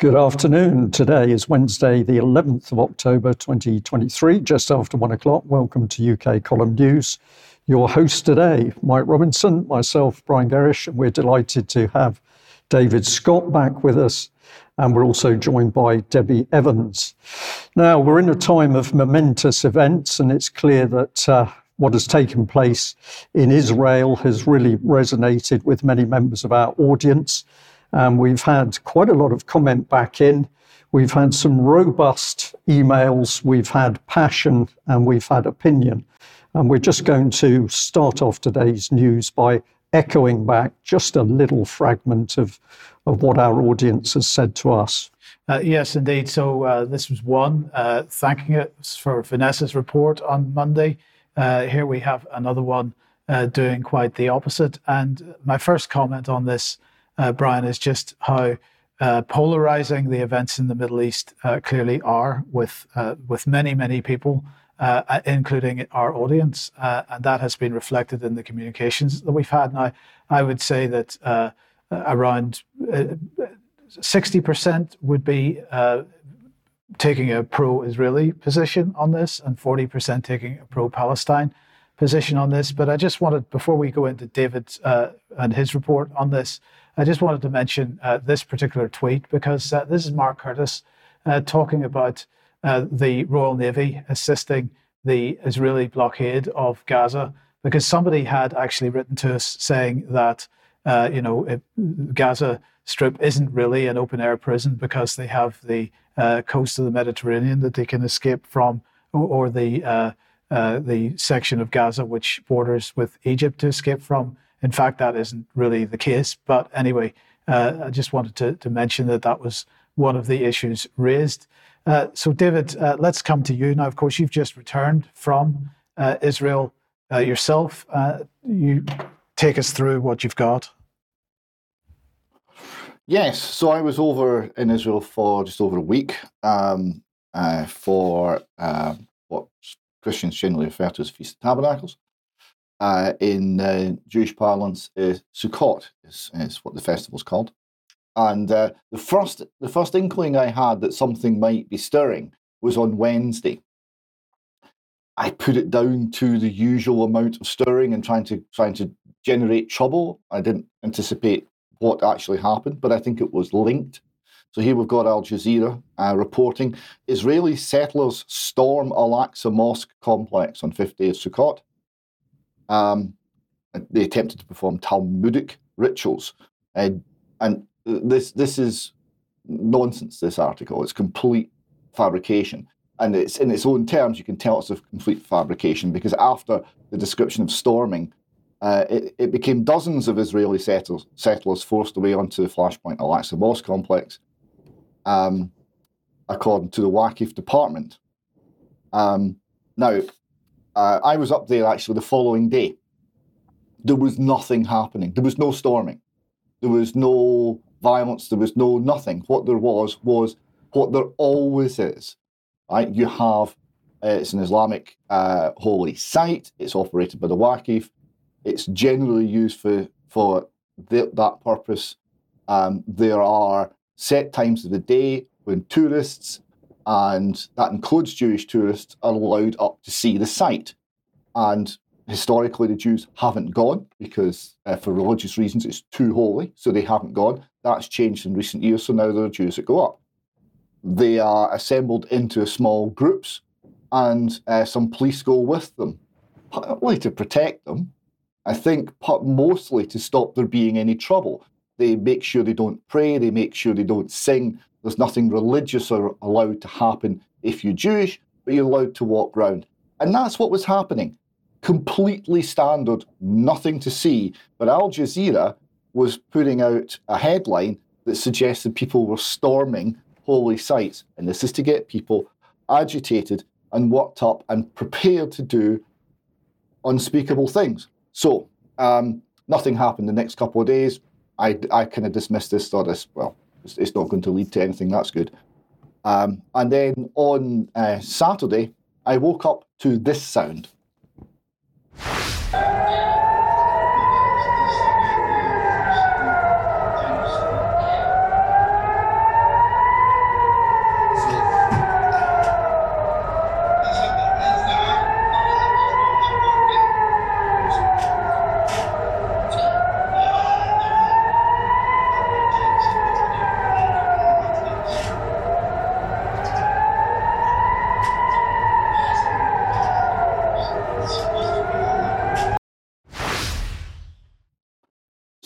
Good afternoon. Today is Wednesday, the 11th of October 2023, just after one o'clock. Welcome to UK Column News. Your host today, Mike Robinson, myself, Brian Gerrish, and we're delighted to have David Scott back with us. And we're also joined by Debi Evans. Now, we're in a time of momentous events, and it's clear that uh, what has taken place in Israel has really resonated with many members of our audience. And we've had quite a lot of comment back in. We've had some robust emails, we've had passion, and we've had opinion. And we're just going to start off today's news by echoing back just a little fragment of, of what our audience has said to us. Uh, yes, indeed. So uh, this was one, uh, thanking us for Vanessa's report on Monday. Uh, here we have another one uh, doing quite the opposite. And my first comment on this uh, Brian, is just how uh, polarizing the events in the Middle East uh, clearly are with uh, with many many people, uh, including our audience, uh, and that has been reflected in the communications that we've had. Now, I would say that around sixty percent would be taking a pro-Israeli position on this, and forty percent taking a pro-Palestine position on this. But I just wanted, before we go into David and his report on this. I just wanted to mention uh, this particular tweet because uh, this is Mark Curtis uh, talking about uh, the Royal Navy assisting the Israeli blockade of Gaza because somebody had actually written to us saying that uh, you know it, Gaza Strip isn't really an open air prison because they have the uh, coast of the Mediterranean that they can escape from, or, or the the section of Gaza which borders with Egypt to escape from. In fact, that isn't really the case. But anyway, uh, I just wanted to, to mention that that was one of the issues raised. Uh, so, David, uh, let's come to you now. Of course, you've just returned from uh, Israel uh, yourself. Uh, you take us through what you've got. Yes, so I was over in Israel for just over a week um, for what Christians generally refer to as Feast of Tabernacles uh, in uh, Jewish parlance, uh, Sukkot is, is what the festival's called. And uh, the first the first inkling I had that something might be stirring was on Wednesday. I put it down to the usual amount of stirring and trying to trying to generate trouble. I didn't anticipate what actually happened, but I think it was linked. So here we've got Al Jazeera uh, reporting Israeli settlers storm Al Aqsa Mosque complex on fifth day of Sukkot. Um, they attempted to perform Talmudic rituals, uh, and this this is nonsense. This article, it's complete fabrication, and it's in its own terms. You can tell it's a complete fabrication because after the description of storming, uh, it, it, became dozens of Israeli settlers, settlers forced away onto the Flashpoint Al Aqsa Mosque complex, um, according to the Waqif department. Um, now, uh, I was up there actually the following day. There was nothing happening. There was no storming. There was no violence. There was no nothing. What there was was what there always is. Right? You have uh, it's an Islamic uh, holy site. It's operated by the Waqif. It's generally used for for the, that purpose. Um, there are set times of the day when tourists and that includes Jewish tourists, are allowed up to see the site. And historically, the Jews haven't gone because, uh, for religious reasons, it's too holy, so they haven't gone. That's changed in recent years, so now there are Jews that go up. They are assembled into small groups, and uh, some police go with them, partly to protect them. I think but mostly to stop there being any trouble. They make sure they don't pray, they make sure they don't sing, there's nothing religious or allowed to happen if you're Jewish, but you're allowed to walk around. And that's what was happening. Completely standard, nothing to see. But Al Jazeera was putting out a headline that suggested people were storming holy sites. And this is to get people agitated and worked up and prepared to do unspeakable things. So, um, nothing happened the next couple of days. I, I kind of dismissed this, thought this, well, it's, it's not going to lead to anything. That's good. Um, and then on uh, Saturday, I woke up to this sound.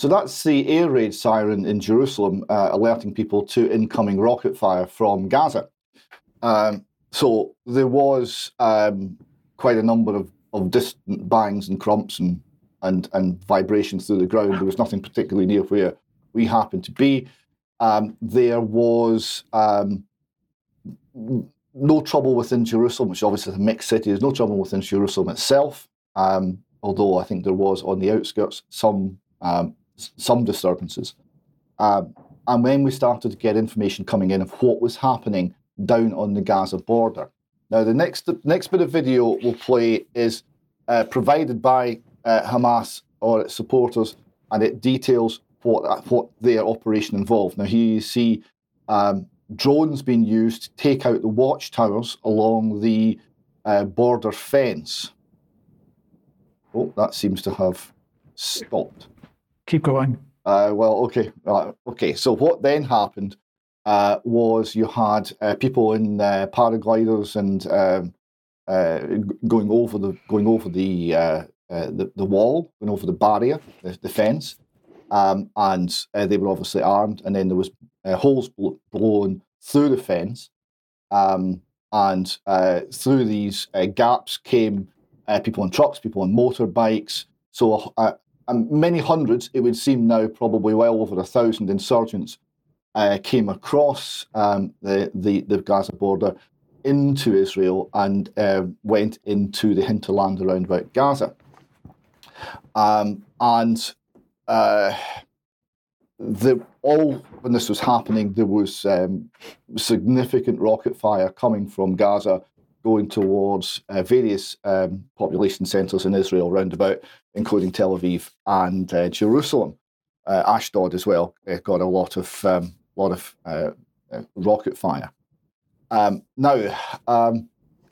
So that's the air raid siren in Jerusalem uh, alerting people to incoming rocket fire from Gaza. Um, so there was um, quite a number of, of distant bangs and crumps and, and, and vibrations through the ground. There was nothing particularly near where we happened to be. Um, there was um, no trouble within Jerusalem, which obviously is a mixed city. There's no trouble within Jerusalem itself, um, although I think there was on the outskirts some um, some disturbances. Um, and when we started to get information coming in of what was happening down on the Gaza border. Now, the next the next bit of video we'll play is uh, provided by uh, Hamas or its supporters, and it details what what their operation involved. Now, here you see um, drones being used to take out the watchtowers along the uh, border fence. Oh, that seems to have stopped. Keep going. Uh, well, okay, uh, okay. So what then happened uh, was you had uh, people in uh, paragliders and um, uh, going over the going over the, the, the wall, going over the barrier, the, the fence, um, and they were obviously armed. And then there was holes blown through the fence, um, and through these gaps came people on trucks, people on motorbikes. So and many hundreds, it would seem now probably well over a thousand insurgents uh, came across um, the, the, the, Gaza border into Israel and uh, went into the hinterland around about Gaza. Um, and uh, the, all when this was happening, there was um, significant rocket fire coming from Gaza going towards uh, various um, population centres in Israel roundabout, including Tel Aviv and uh, Jerusalem. Uh, Ashdod as well got a lot of um, lot of uh, uh, rocket fire. Um, now, um,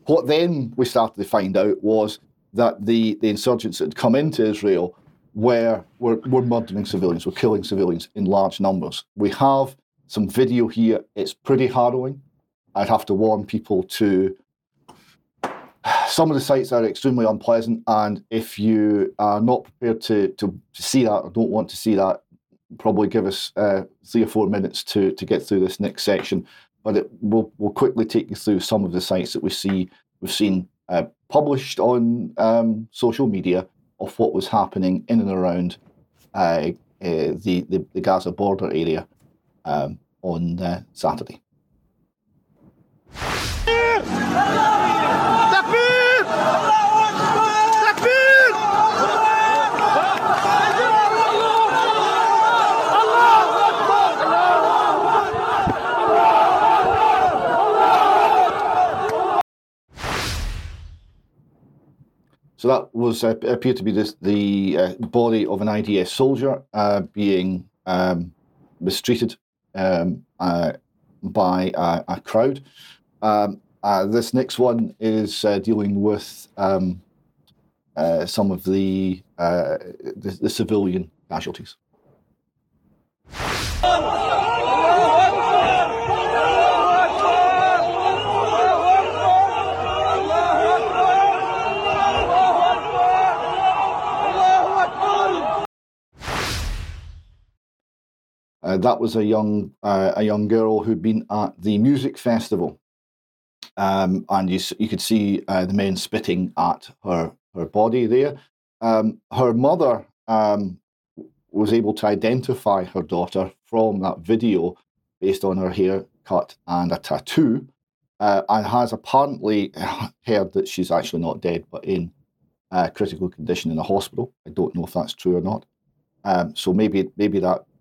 what then we started to find out was that the, the insurgents that had come into Israel were, were, were murdering civilians, were killing civilians in large numbers. We have some video here. It's pretty harrowing. I'd have to warn people to some of the sites are extremely unpleasant, and if you are not prepared to, to, see that or don't want to see that, probably give us uh, three or four minutes to, to get through this next section. But it will will quickly take you through some of the sites that we see we've seen uh, published on um, social media of what was happening in and around uh, uh the, the, the Gaza border area um, on uh, Saturday. So that was uh, appeared to be this, the uh, body of an IDF soldier uh, being um, mistreated um, uh, by a, crowd. Um, uh, this next one is uh, dealing with um, some of the, the, the civilian casualties. Uh, that was a young uh, a young girl who'd been at the music festival, um, and you you could see uh, the men spitting at her her body there. Um, her mother um, was able to identify her daughter from that video based on her haircut and a tattoo, uh, and has apparently heard that she's actually not dead, but in a critical condition in a hospital. I don't know if that's true or not. Um, so maybe maybe that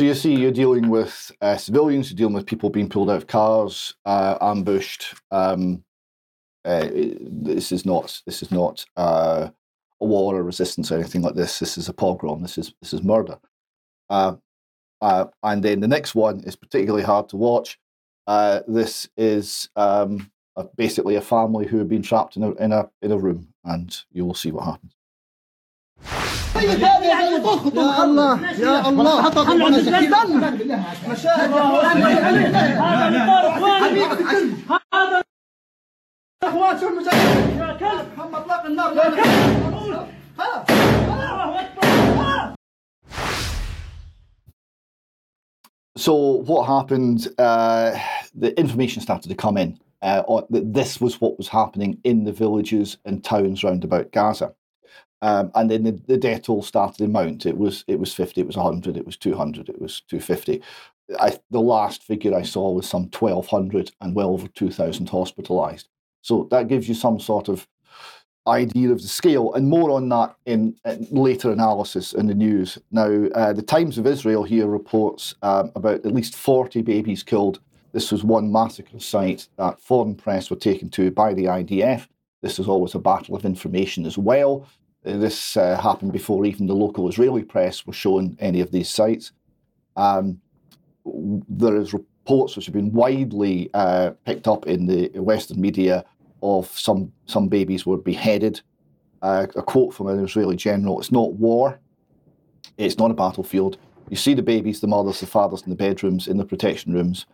So you see, you're dealing with uh, civilians, you're dealing with people being pulled out of cars, uh, ambushed. Um, uh, this is not this is not uh, a war or resistance or anything like this. This is a pogrom. This is this is murder. Uh, uh, and then the next one is particularly hard to watch. This is um, a, basically a family who have been trapped in a in a in a room, and you will see what happens. يا الله يا الله هذا اخوات المجاهدين يا كلب محمد اطلاق النار يا كلب So what happened? Uh, the information started to come in uh, on, that this was what was happening in the villages and towns round about Gaza. Um, and then the, the death toll started to mount. It was it was fifty, it was hundred, it was two hundred, it was two fifty. The last figure I saw was some twelve hundred and well over two thousand hospitalised. So that gives you some sort of idea of the scale, and more on that in, in later analysis in the news. Now, uh, the Times of Israel here reports um, about at least forty babies killed. This was one massacre site that foreign press were taken to by the IDF. This is always a battle of information as well. This uh, happened before even the local Israeli press was shown any of these sites. Um, there is reports which have been widely uh, picked up in the Western media of some some babies were beheaded. Uh, a quote from an Israeli general: "It's not war. It's not a battlefield. You see the babies, the mothers, the fathers in the bedrooms, in the protection rooms,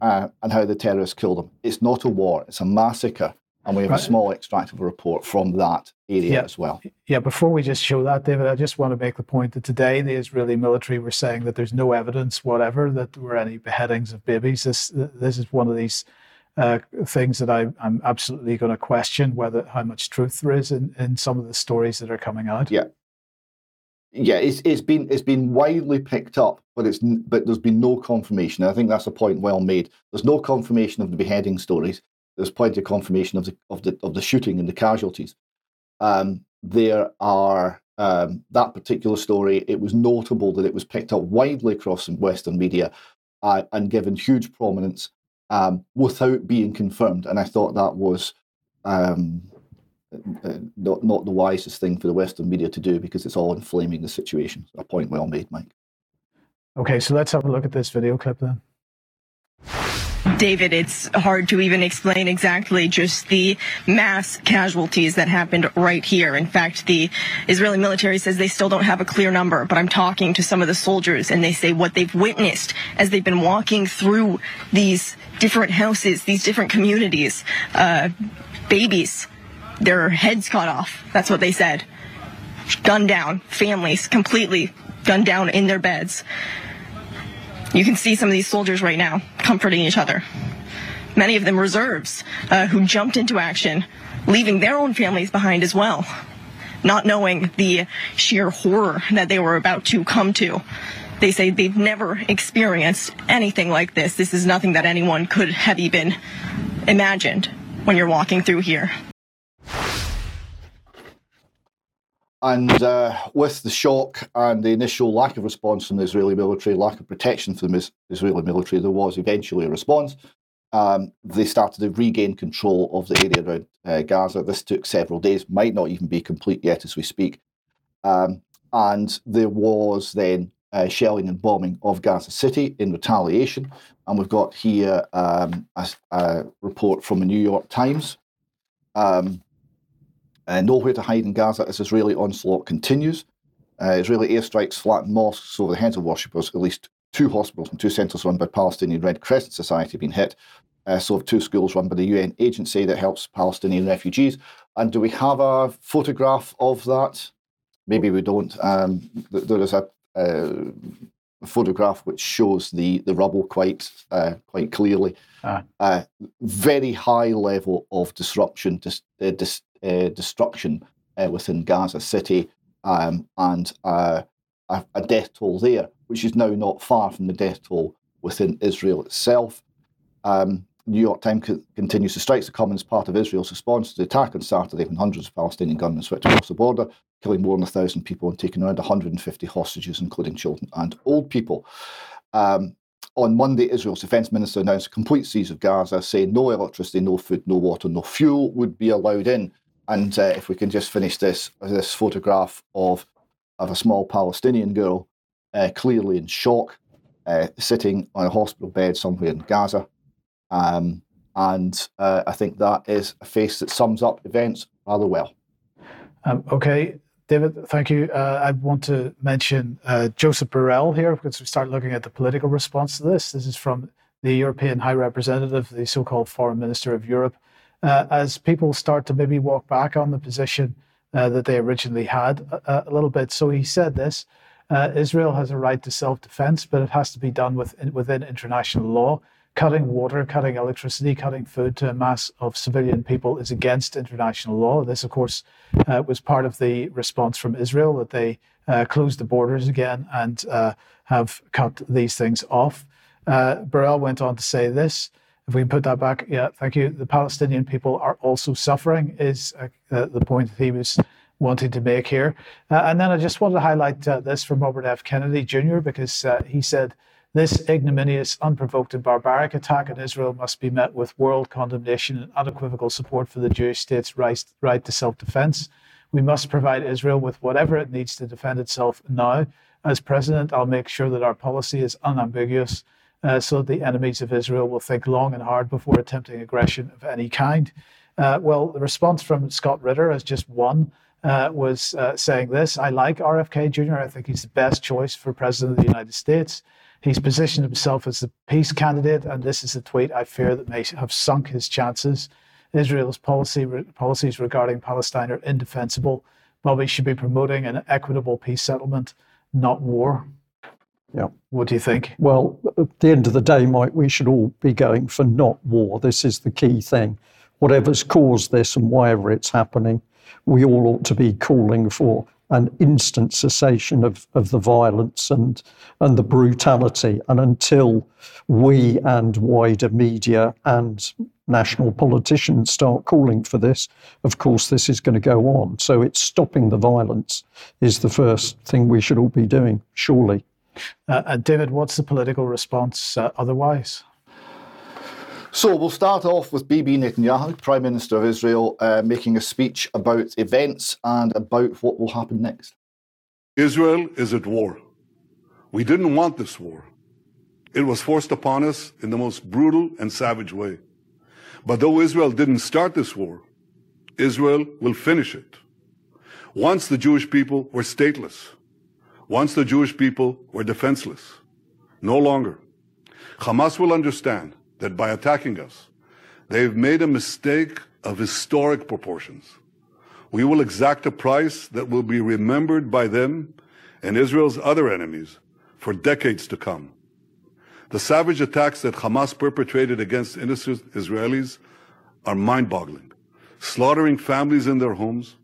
uh, and how the terrorists kill them. It's not a war. It's a massacre." And we have right. a small extract of a report from that area yeah. as well. Yeah, before we just show that, David, I just want to make the point that today the Israeli military were saying that there's no evidence whatever that there were any beheadings of babies. This this is one of these uh, things that I, am absolutely going to question whether how much truth there is in, in some of the stories that are coming out. Yeah, yeah, it's it's been it's been widely picked up, but it's but there's been no confirmation. I think that's a point well made. There's no confirmation of the beheading stories there's plenty of confirmation of the of the of the shooting and the casualties. Um, there are um, that particular story. It was notable that it was picked up widely across Western media uh, and given huge prominence um, without being confirmed. And I thought that was um, uh, not not the wisest thing for the Western media to do because it's all inflaming the situation. A point well made, Mike. Okay, so let's have a look at this video clip then. David, it's hard to even explain exactly just the mass casualties that happened right here. In fact, the Israeli military says they still don't have a clear number, but I'm talking to some of the soldiers and they say what they've witnessed as they've been walking through these different houses, these different communities, uh, babies, their heads cut off. That's what they said. Gunned down, families completely gunned down in their beds. You can see some of these soldiers right now comforting each other. Many of them reserves uh, who jumped into action, leaving their own families behind as well, not knowing the sheer horror that they were about to come to. They say they've never experienced anything like this. This is nothing that anyone could have even imagined when you're walking through here. And uh, with the shock and the initial lack of response from the Israeli military, lack of protection from the Israeli military, there was eventually a response. Um, they started to regain control of the area around uh, Gaza. This took several days, might not even be complete yet as we speak. Um, and there was then uh, shelling and bombing of Gaza City in retaliation. And we've got here um, a, a, report from the New York Times. Um, uh, nowhere to hide in Gaza as Israeli onslaught continues. Uh, Israeli airstrikes flatten mosques over the heads of worshippers. At least two hospitals and two centres run by Palestinian Red Crescent Society have been hit. Uh, so have two schools run by the UN agency that helps Palestinian refugees. And do we have a photograph of that? Maybe we don't. Um, there is a, a, photograph which shows the, the rubble quite uh, quite clearly. Ah. Uh, very high level of disruption, dis, uh, dis, uh, destruction uh, within Gaza City um, and uh, a, death toll there, which is now not far from the death toll within Israel itself. Um, New York Times co- continues to strike the common part of Israel's response to the attack on Saturday when hundreds of Palestinian gunmen swept across the border, killing more than 1,000 people and taking around 150 hostages, including children and old people. Um, on Monday, Israel's defense minister announced a complete siege of Gaza, saying no electricity, no food, no water, no fuel would be allowed in. And uh, if we can just finish this, this photograph of of a small Palestinian girl, uh, clearly in shock, uh, sitting on a hospital bed somewhere in Gaza. Um, and uh, I think that is a face that sums up events rather well. Um, okay, David, thank you. Uh, I want to mention uh, Joseph Borrell here because we start looking at the political response to this. This is from the European High Representative, the so called Foreign Minister of Europe. Uh, as people start to maybe walk back on the position uh, that they originally had a, uh, a, little bit. So he said this uh, Israel has a right to self defense, but it has to be done within, within international law cutting water, cutting electricity, cutting food to a mass of civilian people is against international law. This, of course, uh, was part of the response from Israel that they uh, closed the borders again and uh, have cut these things off. Uh, Borrell went on to say this. If we can put that back, yeah, thank you. The Palestinian people are also suffering, is uh, the point that he was wanting to make here. Uh, and then I just wanted to highlight this from Robert F. Kennedy Jr., because he said, this ignominious, unprovoked, and barbaric attack on Israel must be met with world condemnation and unequivocal support for the Jewish state's right, right to self defense. We must provide Israel with whatever it needs to defend itself now. As president, I'll make sure that our policy is unambiguous uh, so the enemies of Israel will think long and hard before attempting aggression of any kind. Uh, well, the response from Scott Ritter as just one uh, was uh, saying this I like RFK Jr., I think he's the best choice for president of the United States. He's positioned himself as the peace candidate, and this is a tweet I fear that may have sunk his chances. Israel's policy, policies regarding Palestine are indefensible. Bobby should be promoting an equitable peace settlement, not war. Yeah. What do you think? Well, at the end of the day, Mike, we should all be going for not war. This is the key thing. Whatever's caused this and wherever it's happening, we all ought to be calling for an instant cessation of, of the violence and, and the brutality. And until we and wider media and national politicians start calling for this, of course, this is going to go on. So it's stopping the violence is the first thing we should all be doing, surely. Uh, and David, what's the political response uh, otherwise? So we'll start off with Bibi Netanyahu, Prime Minister of Israel, uh, making a speech about events and about what will happen next. Israel is at war. We didn't want this war. It was forced upon us in the most brutal and savage way. But though Israel didn't start this war, Israel will finish it. Once the Jewish people were stateless. Once the Jewish people were defenseless. No longer. Hamas will understand that by attacking us, they've made a mistake of historic proportions. We will exact a price that will be remembered by them and Israel's other enemies for decades to come. The savage attacks that Hamas perpetrated against innocent Israelis are mind-boggling, slaughtering families in their homes,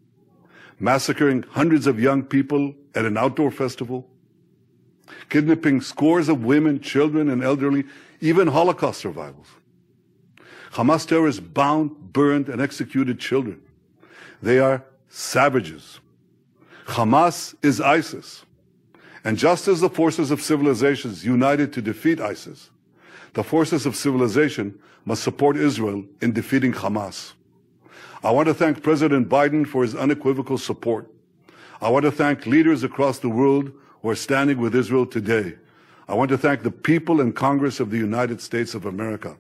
massacring hundreds of young people at an outdoor festival, kidnapping scores of women, children, and elderly even Holocaust survivors. Hamas terrorists bound, burned, and executed children. They are savages. Hamas is ISIS. And just as the forces of civilizations united to defeat ISIS, the forces of civilization must support Israel in defeating Hamas. I want to thank President Biden for his unequivocal support. I want to thank leaders across the world who are standing with Israel today I want to thank the people and Congress of the United States of America.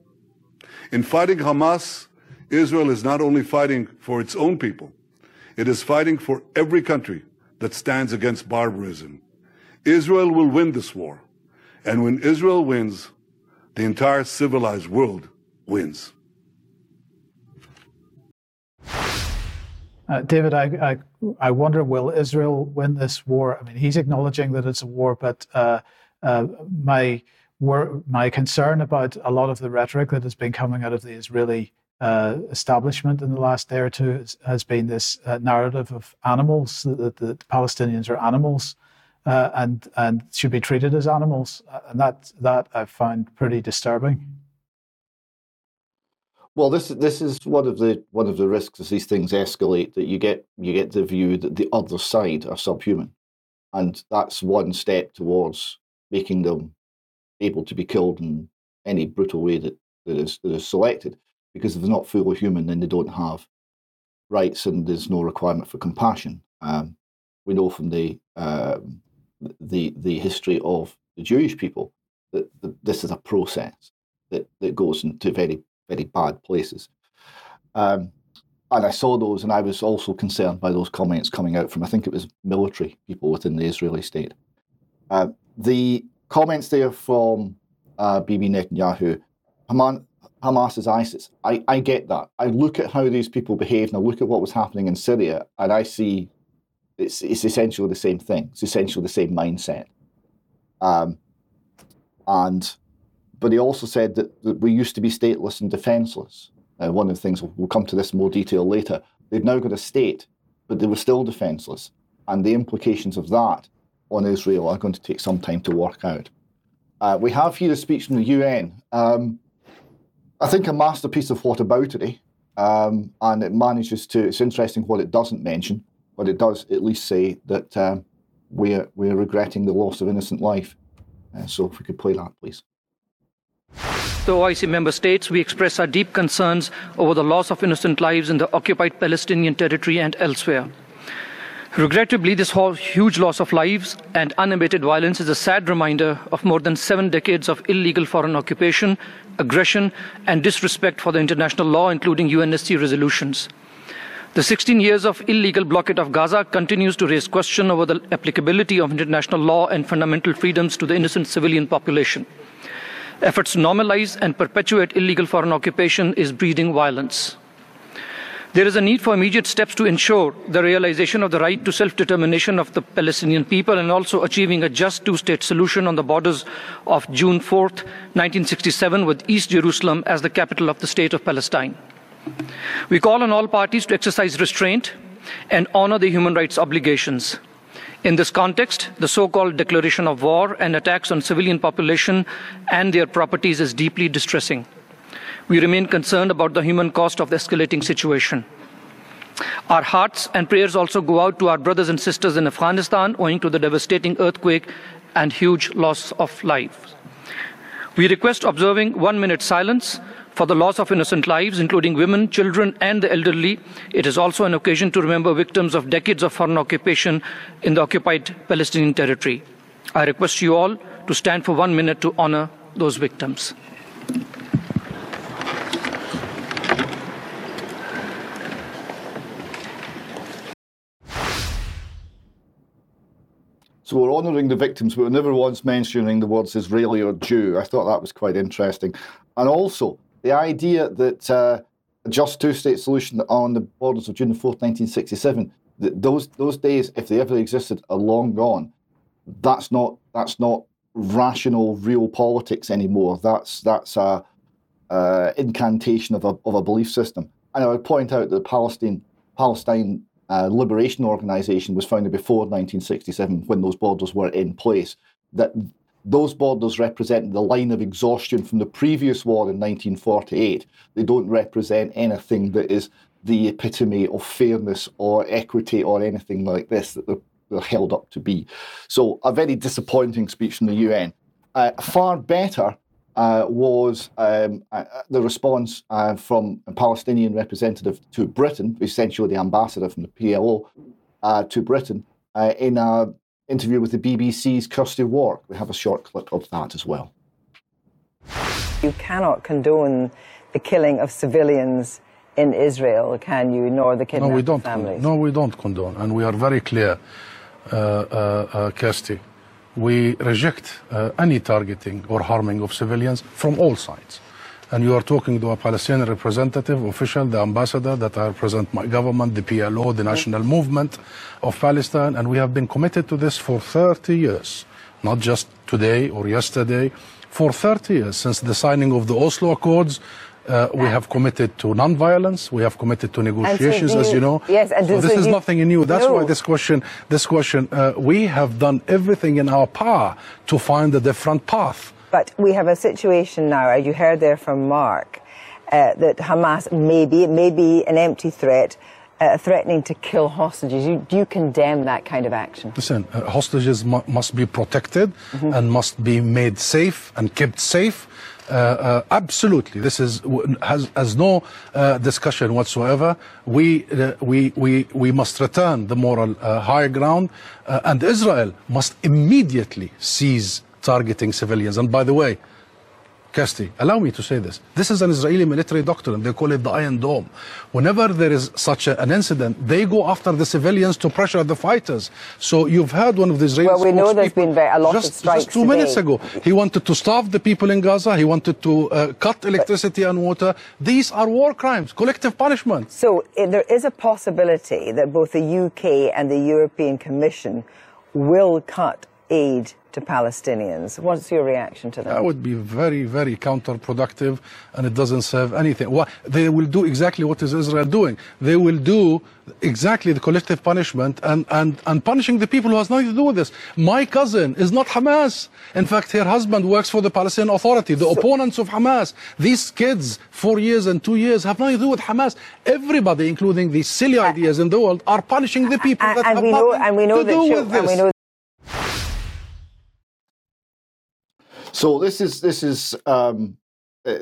In fighting Hamas, Israel is not only fighting for its own people, it is fighting for every country that stands against barbarism. Israel will win this war. And when Israel wins, the entire civilized world wins. Uh, David, I, I, I wonder will Israel win this war? I mean, he's acknowledging that it's a war, but uh, uh, my my concern about a lot of the rhetoric that has been coming out of the Israeli uh, establishment in the last day or two has, been this uh, narrative of animals that, the Palestinians are animals uh, and and should be treated as animals, and that that I find pretty disturbing. Well, this this is one of the one of the risks as these things escalate that you get you get the view that the other side are subhuman, and that's one step towards making them able to be killed in any brutal way that, that, is, that is selected. Because if they're not fully human, then they don't have rights and there's no requirement for compassion. Um, we know from the um, the the history of the Jewish people that the, this is a process that, that goes into very very bad places. Um, and I saw those, and I was also concerned by those comments coming out from I think it was military people within the Israeli state. Uh, the comments there from uh, Bibi Netanyahu, Haman, Hamas is ISIS. I, I get that. I look at how these people behave, and I look at what was happening in Syria, and I see it's, it's essentially the same thing. It's essentially the same mindset. Um, and but he also said that, that we used to be stateless and defenseless. Uh, one of the things we'll come to this in more detail later. They've now got a state, but they were still defenseless, and the implications of that on Israel are going to take some time to work out. Uh, we have here a speech from the UN. Um, I think a masterpiece of whataboutery, um, and it manages to. It's interesting what it doesn't mention, but it does at least say that um, we're we're regretting the loss of innocent life. Uh, so, if we could play that, please. The OIC member states, we express our deep concerns over the loss of innocent lives in the occupied Palestinian territory and elsewhere. Regrettably, this huge loss of lives and unabated violence is a sad reminder of more than seven decades of illegal foreign occupation, aggression, and disrespect for the international law, including UNSC resolutions. The 16 years of illegal blockade of Gaza continues to raise question over the applicability of international law and fundamental freedoms to the innocent civilian population. Efforts to normalize and perpetuate illegal foreign occupation is breeding violence. There is a need for immediate steps to ensure the realization of the right to self determination of the Palestinian people and also achieving a just two state solution on the borders of June 4, 1967, with East Jerusalem as the capital of the state of Palestine. We call on all parties to exercise restraint and honor the human rights obligations. In this context, the so called declaration of war and attacks on civilian population and their properties is deeply distressing. We remain concerned about the human cost of the escalating situation. Our hearts and prayers also go out to our brothers and sisters in Afghanistan owing to the devastating earthquake and huge loss of life. We request observing one minute silence for the loss of innocent lives, including women, children, and the elderly. It is also an occasion to remember victims of decades of foreign occupation in the occupied Palestinian territory. I request you all to stand for one minute to honor those victims. So we're honouring the victims, but we're never once mentioning the words Israeli or Jew. I thought that was quite interesting. And also, the idea that uh, a just two state solution on the borders of June 4th, 1967, that those, those days, if they ever existed, are long gone. That's not, that's not rational, real politics anymore. That's, that's a, incantation of a, of a belief system. And I would point out that the Palestine, Palestine uh, Liberation Organization was founded before 1967 when those borders were in place. That those borders represent the line of exhaustion from the previous war in 1948. They don't represent anything that is the epitome of fairness or equity or anything like this that they're, they're held up to be. So, a very disappointing speech from the UN. Uh, far better uh, was um, uh, the response uh, from a Palestinian representative to Britain, essentially the ambassador from the PLO uh, to Britain, uh, in an interview with the BBC's Kirsty Wark. We have a short clip of that as well. You cannot condone the killing of civilians in Israel, can you, nor the kidnapping no, we don't families? no, we don't condone, and we are very clear, uh, Kirsty we reject uh, any targeting or harming of civilians from all sides. And you are talking to a Palestinian representative, official, the ambassador that I represent my government, the PLO, the national movement of Palestine, and we have been committed to this for 30 years, not just today or yesterday, for 30 years since the signing of the Oslo Accords, uh, we have committed to non-violence. We have committed to negotiations, so as you know. Yes, and so so this is you, nothing new. That's no. why this question, this question, uh, we have done everything in our power to find a different path. But we have a situation now, as you heard there from Mark, uh, that Hamas may be, it may be an empty threat, uh, threatening to kill hostages. You, do you condemn that kind of action? Listen, uh, hostages mu must be protected mm -hmm. and must be made safe and kept safe Uh, uh, absolutely, this is has, has no uh, discussion whatsoever. We, uh, we, we, we must return the moral uh, high ground, uh, and Israel must immediately cease targeting civilians. And by the way, Kirsty, allow me to say this. This is an Israeli military doctrine. They call it the Iron Dome. Whenever there is such a, an incident, they go after the civilians to pressure the fighters. So you've heard one of the Israeli Well, we know there's been very, a lot just, of strikes just two today. minutes ago. He wanted to starve the people in Gaza. He wanted to uh, cut electricity and water. These are war crimes, collective punishment. So eh, there is a possibility that both the UK and the European Commission will cut aid to Palestinians. What's your reaction to that? That would be very, very counterproductive, and it doesn't serve anything. Wha- They will do exactly what is Israel doing. They will do exactly the collective punishment and, and, and punishing the people who has nothing to do with this. My cousin is not Hamas. In fact, her husband works for the Palestinian Authority, the opponents of Hamas. These kids, four years and two years, have nothing to do with Hamas. Everybody, including the silly ideas in the world, are punishing the people that and have we know, nothing and we know to do with this. So this is this is um, uh,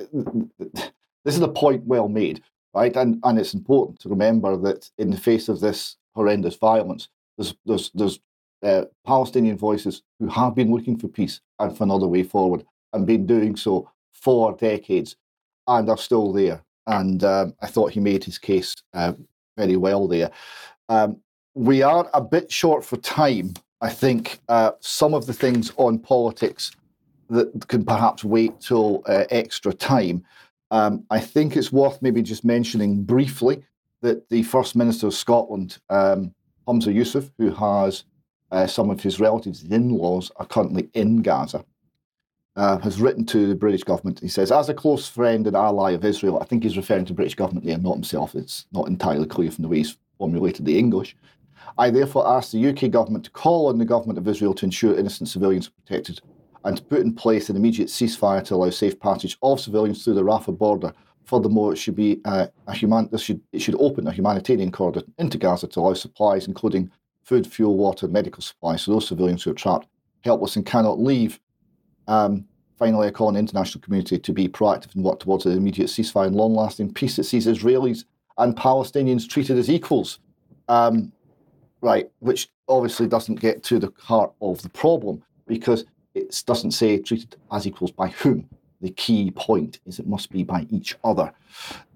this is a point well made, right? And and it's important to remember that in the face of this horrendous violence, there's there's there's uh, Palestinian voices who have been looking for peace and for another way forward, and been doing so for decades, and are still there. And um, I thought he made his case uh, very well there. Um, we are a bit short for time. I think uh, some of the things on politics that can perhaps wait till uh, extra time. Um, I think it's worth maybe just mentioning briefly that the First Minister of Scotland, um, Humza Yousaf, who has uh, some of his relatives in laws are currently in Gaza, uh, has written to the British government. He says, as a close friend and ally of Israel, I think he's referring to the British government there, not himself. It's not entirely clear from the way he's formulated the English. I therefore ask the UK government to call on the government of Israel to ensure innocent civilians are protected and to put in place an immediate ceasefire to allow safe passage of civilians through the Rafah border. Furthermore, it should be uh, a human. This should it should open a humanitarian corridor into Gaza to allow supplies, including food, fuel, water, medical supplies, to those civilians who are trapped, helpless, and cannot leave. Um, finally, I call on the international community to be proactive and work towards an immediate ceasefire and long-lasting peace that sees Israelis and Palestinians treated as equals. Um, right, which obviously doesn't get to the heart of the problem because it doesn't say treated as equals by whom. The key point is it must be by each other.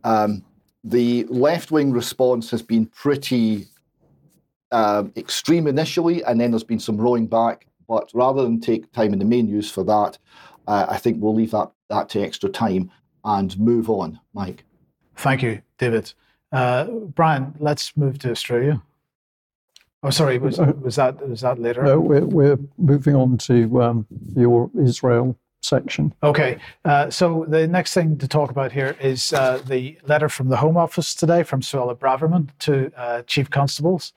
Um, the left wing response has been pretty um, extreme initially, and then there's been some rowing back. But rather than take time in the main news for that, uh, I think we'll leave that, that to extra time and move on. Mike. Thank you, David. Uh, Brian, let's move to Australia. Oh, sorry, was, was that was that later? No, we're, we're moving on to um, your Israel section. Okay, uh, so the next thing to talk about here is uh, the letter from the Home Office today from Suella Braverman to uh, Chief Constables.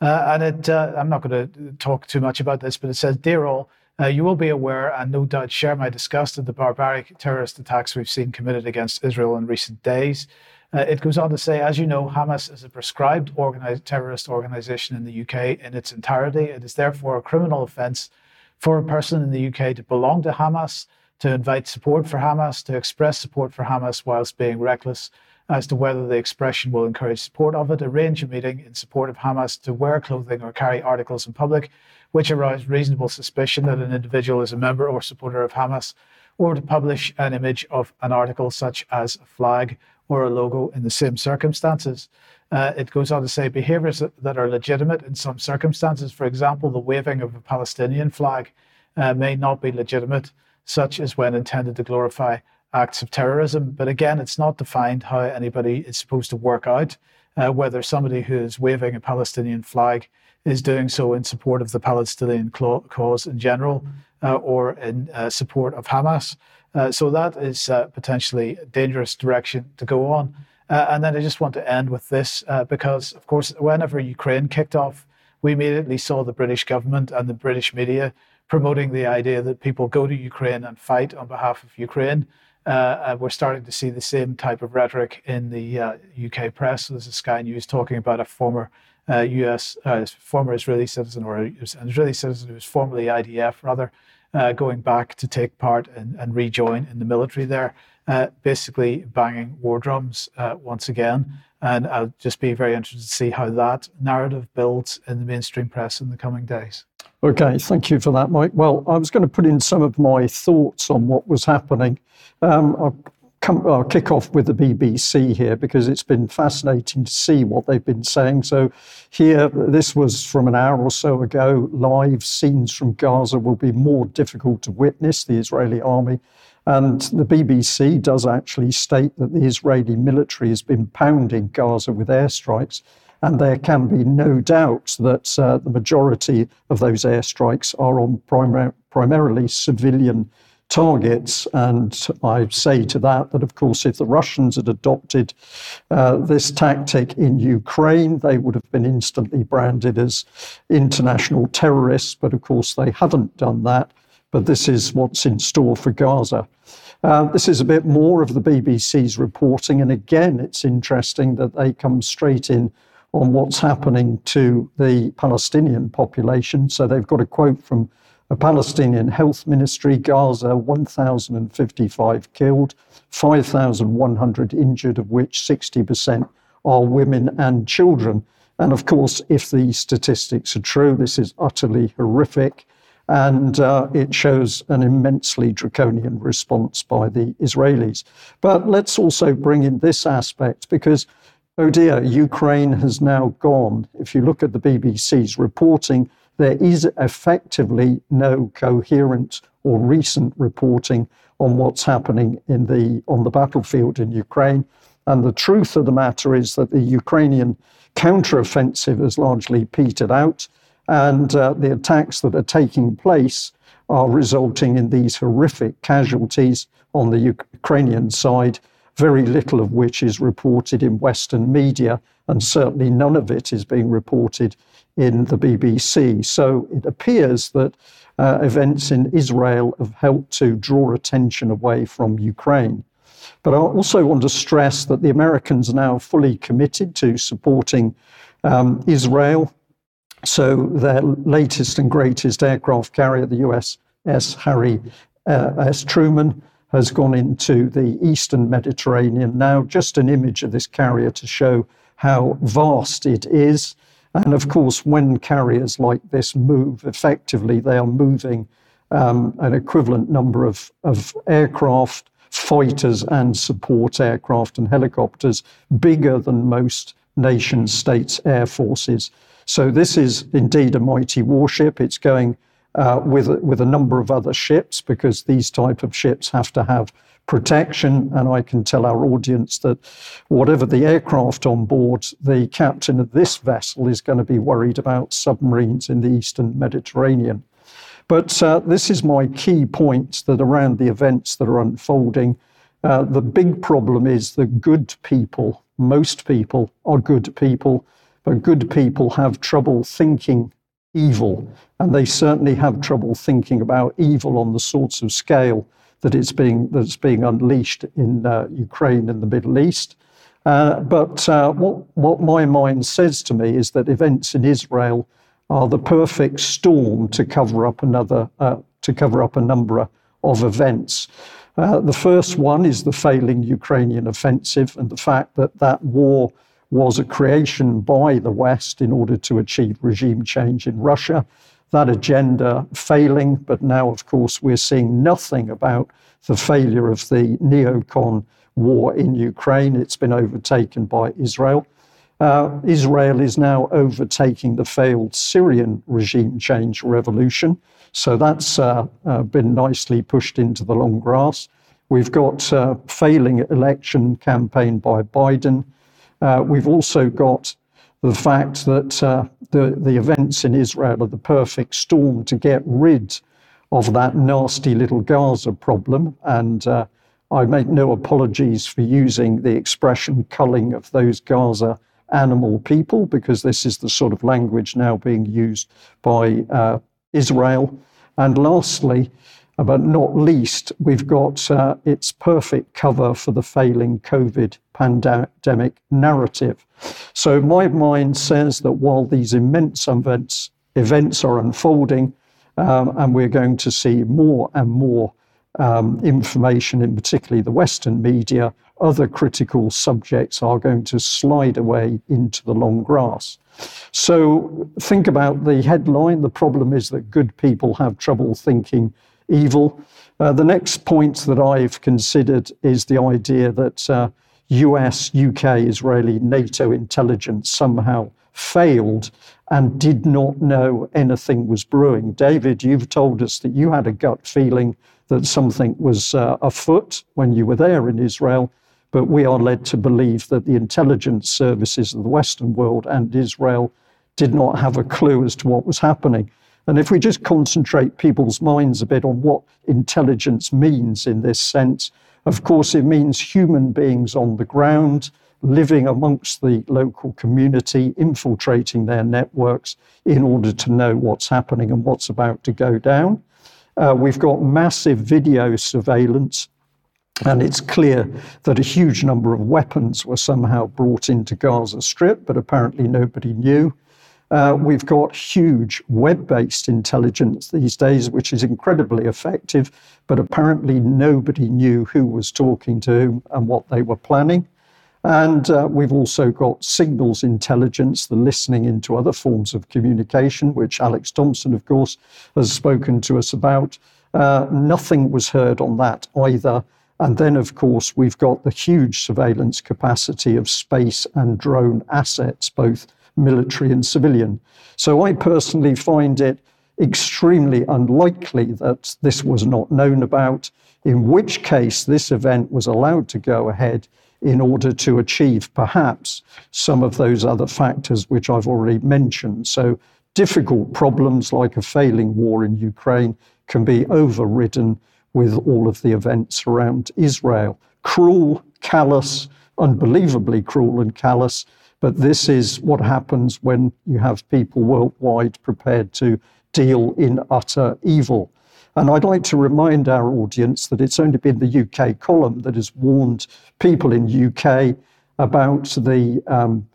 Uh, and it, uh, I'm not going to talk too much about this, but it says, Dear all, uh, you will be aware and no doubt share my disgust at the barbaric terrorist attacks we've seen committed against Israel in recent days. Uh, it goes on to say, as you know, Hamas is a prescribed organized terrorist organization in the UK in its entirety. It is therefore a criminal offence for a person in the UK to belong to Hamas, to invite support for Hamas, to express support for Hamas whilst being reckless as to whether the expression will encourage support of it, arrange a meeting in support of Hamas, to wear clothing or carry articles in public which arouse reasonable suspicion that an individual is a member or supporter of Hamas, or to publish an image of an article such as a flag or a logo in the same circumstances. Uh, it goes on to say behaviors that, are legitimate in some circumstances, for example, the waving of a Palestinian flag, uh, may not be legitimate, such as when intended to glorify acts of terrorism. But again, it's not defined how anybody is supposed to work out uh, whether somebody who is waving a Palestinian flag is doing so in support of the Palestinian cause in general uh, or in uh, support of Hamas. Uh, so that is uh, potentially a dangerous direction to go on. Uh, and then I just want to end with this uh, because, of course, whenever Ukraine kicked off, we immediately saw the British government and the British media promoting the idea that people go to Ukraine and fight on behalf of Ukraine. Uh, we're starting to see the same type of rhetoric in the uh, UK press. There's a Sky News talking about a former uh, US, former Israeli citizen or an Israeli citizen who was formerly IDF, rather, uh, going back to take part and, and rejoin in the military there, uh, basically banging war drums uh, once again. And I'll just be very interested to see how that narrative builds in the mainstream press in the coming days. Okay, thank you for that, Mike. Well, I was going to put in some of my thoughts on what was happening. Um, I'll, come, I'll kick off with the BBC here because it's been fascinating to see what they've been saying. So, here, this was from an hour or so ago. Live scenes from Gaza will be more difficult to witness, the Israeli army. And the BBC does actually state that the Israeli military has been pounding Gaza with airstrikes. And there can be no doubt that uh, the majority of those airstrikes are on primar- primarily civilian targets. And I say to that that, of course, if the Russians had adopted uh, this tactic in Ukraine, they would have been instantly branded as international terrorists. But of course, they haven't done that. But this is what's in store for Gaza. Uh, this is a bit more of the BBC's reporting. And again, it's interesting that they come straight in on what's happening to the Palestinian population. So they've got a quote from a Palestinian health ministry Gaza 1,055 killed, 5,100 injured, of which 60% are women and children. And of course, if these statistics are true, this is utterly horrific. And uh, it shows an immensely draconian response by the Israelis. But let's also bring in this aspect because oh dear, Ukraine has now gone. If you look at the BBC's reporting, there is effectively no coherent or recent reporting on what's happening in the on the battlefield in Ukraine. And the truth of the matter is that the Ukrainian counteroffensive has largely petered out, and uh, the attacks that are taking place are resulting in these horrific casualties on the Ukrainian side very little of which is reported in Western media, and certainly none of it is being reported in the BBC. So it appears that uh, events in Israel have helped to draw attention away from Ukraine. But I also want to stress that the Americans are now fully committed to supporting um, Israel. So their latest and greatest aircraft carrier, the USS Harry uh, S. Truman, has gone into the eastern Mediterranean. Now, just an image of this carrier to show how vast it is. And of course, when carriers like this move effectively, they are moving um, an equivalent number of, of aircraft, fighters, and support aircraft and helicopters bigger than most nation states' air forces. So, this is indeed a mighty warship. It's going uh, with with a number of other ships because these type of ships have to have protection. And I can tell our audience that whatever the aircraft on board, the captain of this vessel is going to be worried about submarines in the eastern Mediterranean. But uh, this is my key point that around the events that are unfolding, uh, the big problem is that good people, most people are good people, but good people have trouble thinking evil. And they certainly have trouble thinking about evil on the sorts of scale that it's being, that's being unleashed in uh, Ukraine and the Middle East. Uh, but uh, what, what my mind says to me is that events in Israel are the perfect storm to cover up another, uh, to cover up a number of events. Uh, the first one is the failing Ukrainian offensive and the fact that that war was a creation by the West in order to achieve regime change in Russia. That agenda failing, but now, of course, we're seeing nothing about the failure of the neocon war in Ukraine. It's been overtaken by Israel. Uh, Israel is now overtaking the failed Syrian regime change revolution. So that's uh, uh, been nicely pushed into the long grass. We've got uh, failing election campaign by Biden. Uh, we've also got the fact that uh, the, the events in Israel are the perfect storm to get rid of that nasty little Gaza problem. And uh, I make no apologies for using the expression culling of those Gaza animal people, because this is the sort of language now being used by uh, Israel. And lastly, but not least, we've got uh, its perfect cover for the failing COVID pandemic narrative. So my mind says that while these immense events, events are unfolding, Um, and we're going to see more and more um, information, in particularly the Western media, other critical subjects are going to slide away into the long grass. So think about the headline. The problem is that good people have trouble thinking evil. Uh, the next point that I've considered is the idea that uh, US, UK, Israeli, NATO intelligence somehow failed and did not know anything was brewing. David, you've told us that you had a gut feeling that something was uh, afoot when you were there in Israel, but we are led to believe that the intelligence services of the Western world and Israel did not have a clue as to what was happening. And if we just concentrate people's minds a bit on what intelligence means in this sense, of course, it means human beings on the ground living amongst the local community, infiltrating their networks in order to know what's happening and what's about to go down. Uh, we've got massive video surveillance, and it's clear that a huge number of weapons were somehow brought into Gaza Strip, but apparently nobody knew. Uh, we've got huge web based intelligence these days, which is incredibly effective, but apparently nobody knew who was talking to whom and what they were planning. And uh, we've also got signals intelligence, the listening into other forms of communication, which Alex Thompson, of course, has spoken to us about. Uh, nothing was heard on that either. And then, of course, we've got the huge surveillance capacity of space and drone assets, both military and civilian. So I personally find it extremely unlikely that this was not known about, in which case this event was allowed to go ahead in order to achieve perhaps some of those other factors which I've already mentioned. So difficult problems like a failing war in Ukraine can be overridden with all of the events around Israel. Cruel, callous, unbelievably cruel and callous, but this is what happens when you have people worldwide prepared to deal in utter evil. And I'd like to remind our audience that it's only been the UK column that has warned people in UK about the um,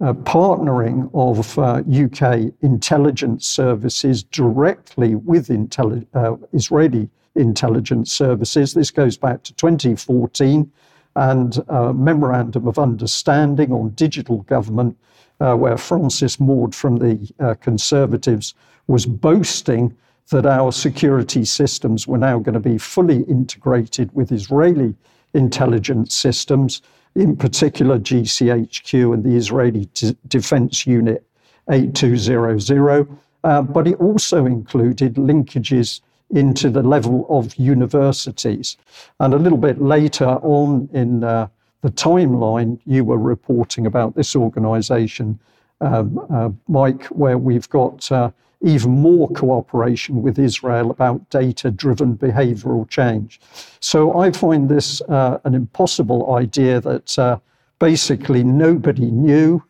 uh, partnering of uh, UK intelligence services directly with intelli- uh, Israeli intelligence services. This goes back to 2014 and a memorandum of understanding on digital government, uh, where Francis Maude from the uh, Conservatives was boasting that our security systems were now going to be fully integrated with Israeli intelligence systems, in particular GCHQ and the Israeli D- Defense Unit 8200. Uh, but it also included linkages into the level of universities. And a little bit later on in uh, the timeline, you were reporting about this organization, um, uh, Mike, where we've got uh, even more cooperation with Israel about data driven behavioral change. So I find this uh, an impossible idea that uh, basically nobody knew.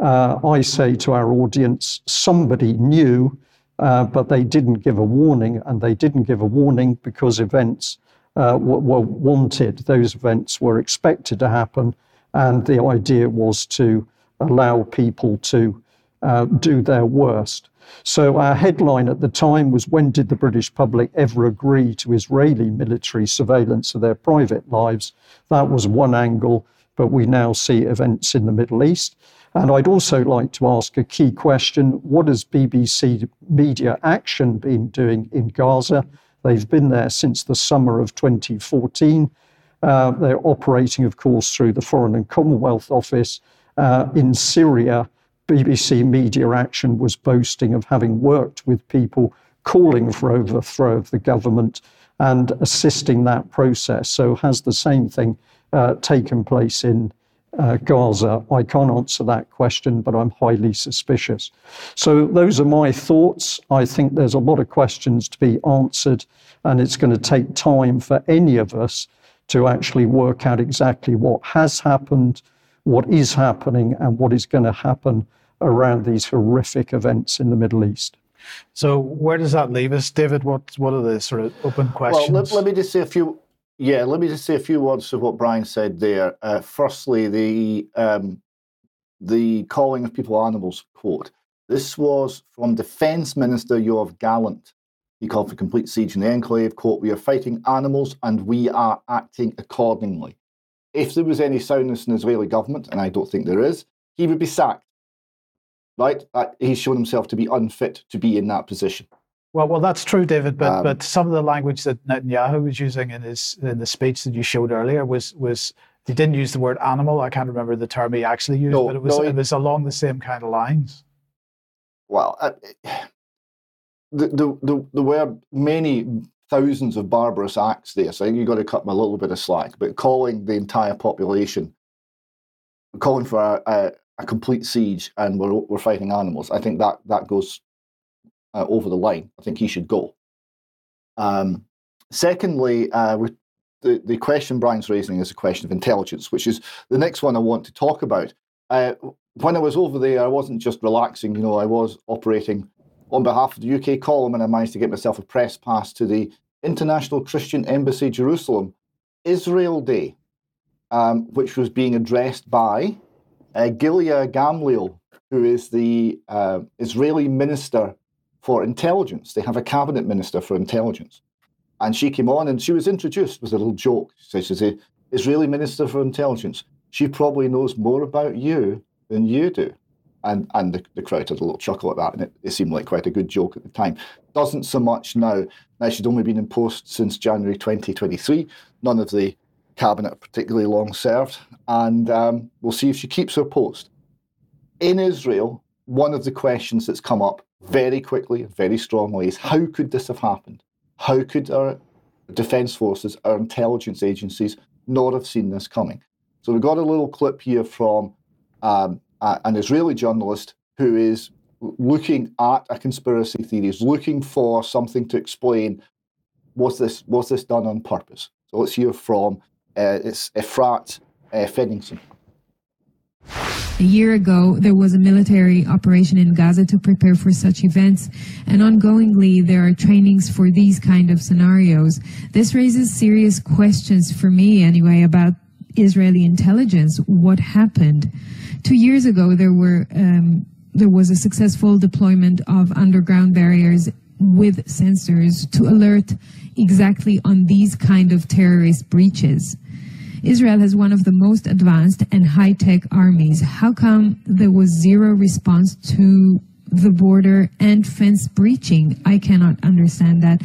Uh, I say to our audience, somebody knew uh, but they didn't give a warning, and they didn't give a warning because events uh, were, wanted. Those events were expected to happen, and the idea was to allow people to uh, do their worst. So our headline at the time was When did the British public ever agree to Israeli military surveillance of their private lives? That was one angle, but we now see events in the Middle East. And I'd also like to ask a key question what has BBC Media Action been doing in Gaza? They've been there since the summer of 2014. Uh, they're operating, of course, through the Foreign and Commonwealth Office. Uh, in Syria, BBC Media Action was boasting of having worked with people calling for overthrow of the government and assisting that process. So, has the same thing uh, taken place in uh, Gaza? I can't answer that question, but I'm highly suspicious. So, those are my thoughts. I think there's a lot of questions to be answered, and it's going to take time for any of us to actually work out exactly what has happened, what is happening, and what is going to happen around these horrific events in the Middle East. So, where does that leave us, David? What what are the sort of open questions? Well, let, let me just say a few yeah, let me just say a few words of what Brian said there. Uh, firstly, the um, the calling of people animals quote. This was from Defence Minister Yoav Gallant He called for complete siege in the enclave. Quote, we are fighting animals and we are acting accordingly. If there was any soundness in the Israeli government, and I don't think there is, he would be sacked. Right? He's shown himself to be unfit to be in that position. Well, well, that's true, David. But Um, but some of the language that Netanyahu was using in his in the speech that you showed earlier was was he didn't use the word animal. I can't remember the term he actually used, No, but it was no, he- it was along the same kind of lines. well, uh, the, the, the, there were many thousands of barbarous acts there, so I think you've got to cut them a little bit of slack. But calling the entire population, calling for a, a, a complete siege and we're, we're fighting animals, I think that, that goes uh, over the line. I think he should go. Um, secondly, uh, the, the question Brian's raising is a question of intelligence, which is the next one I want to talk about. Uh, when I was over there, I wasn't just relaxing, you know, I was operating on behalf of the UK column and I managed to get myself a press pass to the International Christian Embassy Jerusalem Israel Day, um, which was being addressed by uh, Gila Gamliel, who is the uh, Israeli Minister for Intelligence. They have a cabinet minister for intelligence. And she came on and she was introduced with a little joke. She says, she's the Israeli Minister for Intelligence. She probably knows more about you than you do. And, and the, the crowd had a little chuckle at that, and it, it seemed like quite a good joke at the time. Doesn't so much now. Now, she's only been in post since January 2023. None of the cabinet particularly long served, and um, we'll see if she keeps her post. In Israel, one of the questions that's come up very quickly, very strongly, is how could this have happened? How could our defence forces, our intelligence agencies, not have seen this coming? So we've got a little clip here from um, an Israeli journalist who is looking at a conspiracy theory, is looking for something to explain was this was this done on purpose? So let's hear from uh, it's Efrat uh. A year ago, there was a military operation in Gaza to prepare for such events, and ongoingly there are trainings for these kind of scenarios. This raises serious questions for me, anyway, about Israeli intelligence. What happened? Two years ago, there were um, there was a successful deployment of underground barriers with sensors to alert exactly on these kind of terrorist breaches. Israel has one of the most advanced and high-tech armies. How come there was zero response to the border and fence breaching? I cannot understand that.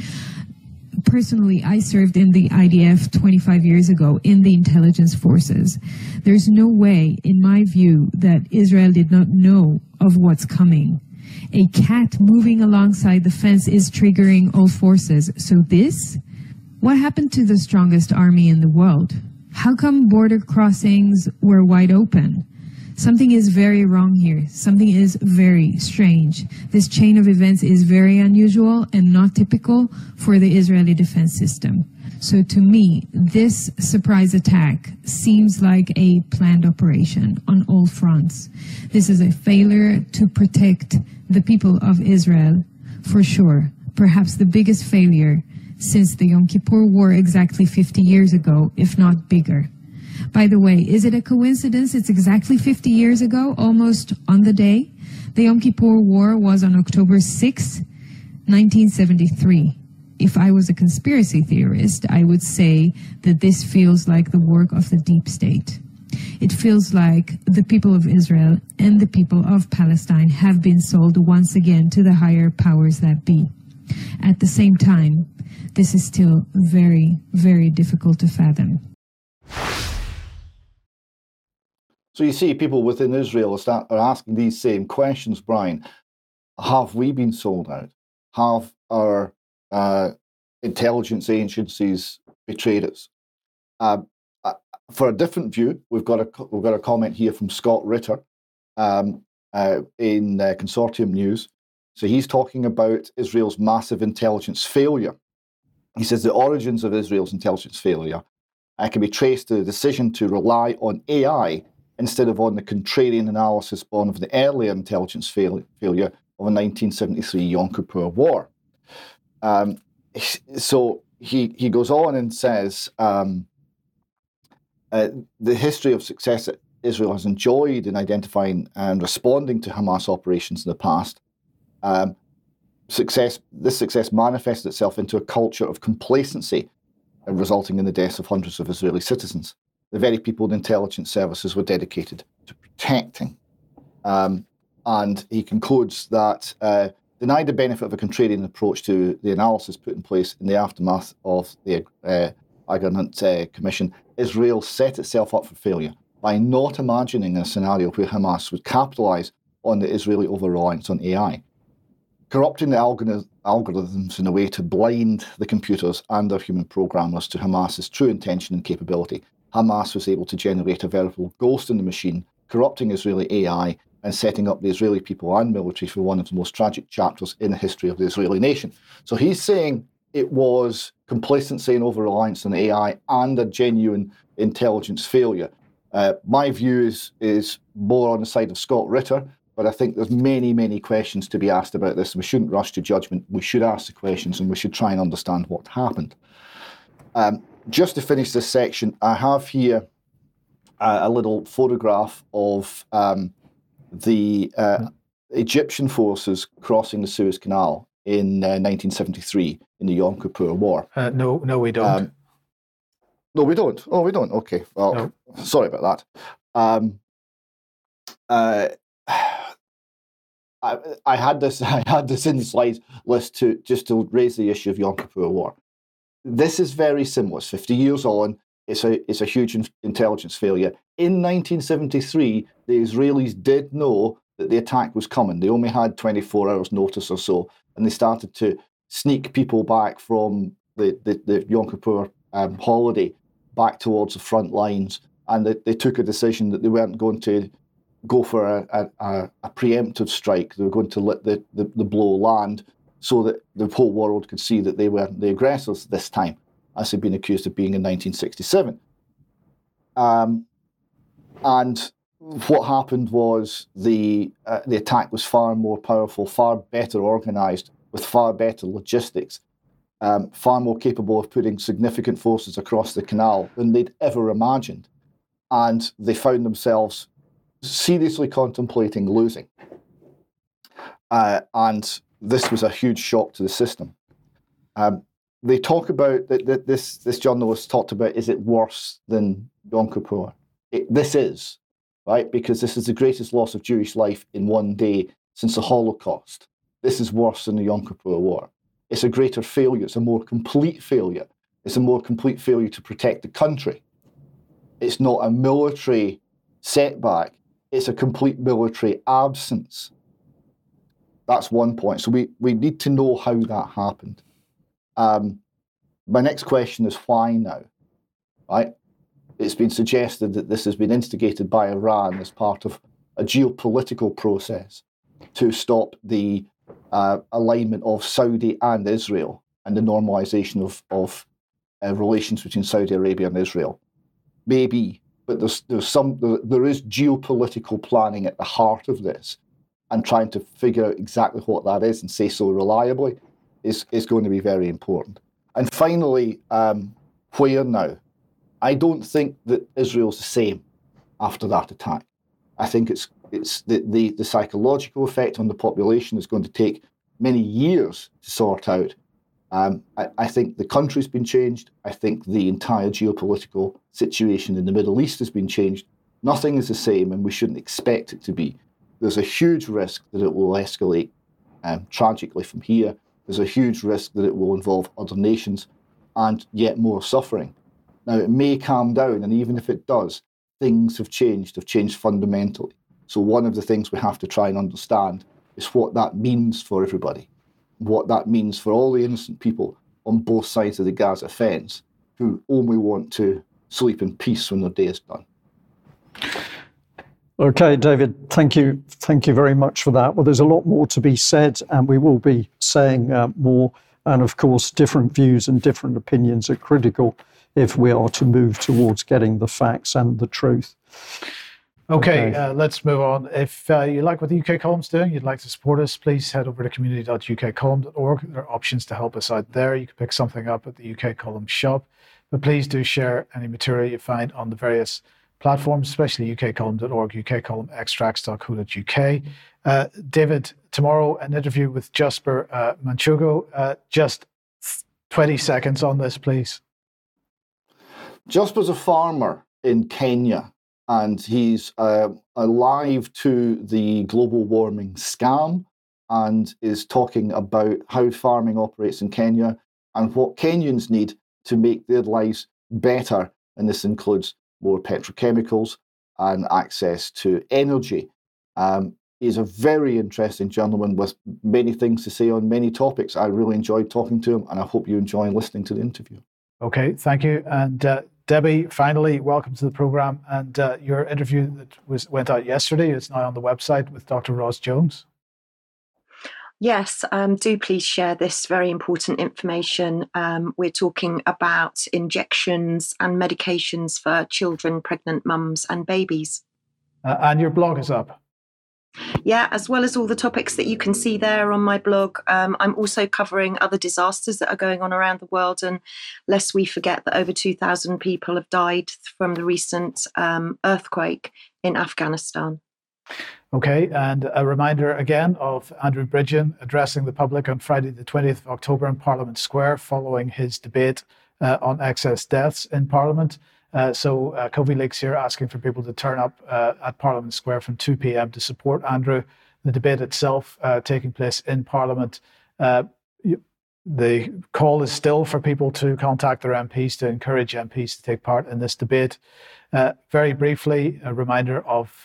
Personally, I served in the IDF 25 years ago in the intelligence forces. There's no way, in my view, that Israel did not know of what's coming. A cat moving alongside the fence is triggering all forces. So this? What happened to the strongest army in the world? How come border crossings were wide open? Something is very wrong here. Something is very strange. This chain of events is very unusual and not typical for the Israeli defense system. So to me, this surprise attack seems like a planned operation on all fronts. This is a failure to protect the people of Israel, for sure. Perhaps the biggest failure since the Yom Kippur War exactly 50 years ago, if not bigger. By the way, is it a coincidence it's exactly 50 years ago, almost on the day? The Yom Kippur War was on October 6, 1973. If I was a conspiracy theorist, I would say that this feels like the work of the deep state. It feels like the people of Israel and the people of Palestine have been sold once again to the higher powers that be. At the same time, this is still very, very difficult to fathom. So you see, people within Israel are, asking these same questions, Brian. Have we been sold out? Have our uh, intelligence agencies betrayed us? Uh, uh, for a different view, we've got a we've got a comment here from Scott Ritter um, uh, in Consortium News. So he's talking about Israel's massive intelligence failure. He says the origins of Israel's intelligence failure uh, can be traced to the decision to rely on AI instead of on the contrarian analysis born of the earlier intelligence fail- failure of the 1973 Yom Kippur War. Um, so he, he goes on and says um, uh, the history of success that Israel has enjoyed in identifying and responding to Hamas operations in the past um, success, this success manifested itself into a culture of complacency, uh, resulting in the deaths of hundreds of Israeli citizens. The very people the intelligence services were dedicated to protecting. Um, and he concludes that uh, denied the benefit of a contrarian approach to the analysis put in place in the aftermath of the uh, uh, Commission, Israel set itself up for failure by not imagining a scenario where Hamas would capitalize on the Israeli over reliance on AI. Corrupting the algorithms in a way to blind the computers and their human programmers to Hamas's true intention and capability, Hamas was able to generate a veritable ghost in the machine, corrupting Israeli AI and setting up the Israeli people and military for one of the most tragic chapters in the history of the Israeli nation. So he's saying it was complacency and over reliance on AI and a genuine intelligence failure. Uh, my view is, is more on the side of Scott Ritter, but I think there's many, many questions to be asked about this. We shouldn't rush to judgment. We should ask the questions and we should try and understand what happened. Um, just to finish this section, I have here a, a little photograph of um, the uh, Egyptian forces crossing the Suez Canal in uh, 1973 in the Yom Kippur War. Uh, no, no, we don't. Um, no, we don't. Oh, we don't. Okay. Well, no. sorry about that. Um, uh, I, I had this. I had this in the slides list to just to raise the issue of Yom Kippur War. This is very similar. It's 50 years on. It's a it's a huge intelligence failure. In 1973, the Israelis did know that the attack was coming. They only had 24 hours notice or so, and they started to sneak people back from the, the, the Yom Kippur um, holiday back towards the front lines. And they, they took a decision that they weren't going to go for a, a, a preemptive strike. They were going to let the, the, the, blow land so that the whole world could see that they were the aggressors this time, as they'd been accused of being in 1967. Um, and what happened was the uh, the attack was far more powerful, far better organized, with far better logistics, um, far more capable of putting significant forces across the canal than they'd ever imagined, and they found themselves seriously contemplating losing. Uh, and this was a huge shock to the system. Um, they talk about that, this this journalist talked about is it worse than Yom Kippur? It, this is right? Because this is the greatest loss of Jewish life in one day since the Holocaust. This is worse than the Yom Kippur War. It's a greater failure. It's a more complete failure. It's a more complete failure to protect the country. It's not a military setback. It's a complete military absence. That's one point. So we, we need to know how that happened. Um, my next question is why now? Right? It's been suggested that this has been instigated by Iran as part of a geopolitical process to stop the uh, alignment of Saudi and Israel and the normalization of, of uh, relations between Saudi Arabia and Israel. Maybe, but there's, there's some, there, there is geopolitical planning at the heart of this, and trying to figure out exactly what that is and say so reliably is, is going to be very important. And finally, um, where now? I don't think that Israel's the same after that attack. I think it's it's the, the, the psychological effect on the population is going to take many years to sort out. Um, I, I, think the country's been changed. I think the entire geopolitical situation in the Middle East has been changed. Nothing is the same, and we shouldn't expect it to be. There's a huge risk that it will escalate um, tragically from here. There's a huge risk that it will involve other nations and yet more suffering. Now, it may calm down, and even if it does, things have changed, have changed fundamentally. So, one of the things we have to try and understand is what that means for everybody, what that means for all the innocent people on both sides of the Gaza fence who only want to sleep in peace when their day is done. Okay, David, thank you. Thank you very much for that. Well, there's a lot more to be said, and we will be saying uh, more. And of course, different views and different opinions are critical if we are to move towards getting the facts and the truth. Okay, okay. Uh, let's move on. If uh, you like what the UK Column's doing, you'd like to support us, please head over to community.ukcolumn.org. There are options to help us out there. You can pick something up at the UK Column shop, but please do share any material you find on the various platforms, especially ukcolumn.org, ukcolumnextracts.co.uk. Uh, David, tomorrow an interview with Jasper uh, Machogu. Uh, just 20 seconds on this, please. Jasper's a farmer in Kenya and he's uh, alive to the global warming scam and is talking about how farming operates in Kenya and what Kenyans need to make their lives better. And this includes more petrochemicals and access to energy. Um, he's a very interesting gentleman with many things to say on many topics. I really enjoyed talking to him, and I hope you enjoy listening to the interview. Okay, thank you. And uh, Debi, finally, welcome to the program. And uh, your interview that was went out yesterday is now on the website with Dr. Ros Jones. Yes, um, do please share this very important information. Um, we're talking about injections and medications for children, pregnant mums, and babies. Uh, and your blog is up. Yeah, as well as all the topics that you can see there on my blog. Um, I'm also covering other disasters that are going on around the world. And lest we forget that over 2,000 people have died from the recent um, earthquake in Afghanistan. Okay, and a reminder again of Andrew Bridgen addressing the public on Friday, the 20th of October in Parliament Square following his debate uh, on excess deaths in Parliament. Uh, so, uh, Covey Leaks here asking for people to turn up uh, at Parliament Square from 2 p.m. to support Andrew. The debate itself uh, taking place in Parliament. Uh, the call is still for people to contact their MPs to encourage MPs to take part in this debate. Very briefly, a reminder of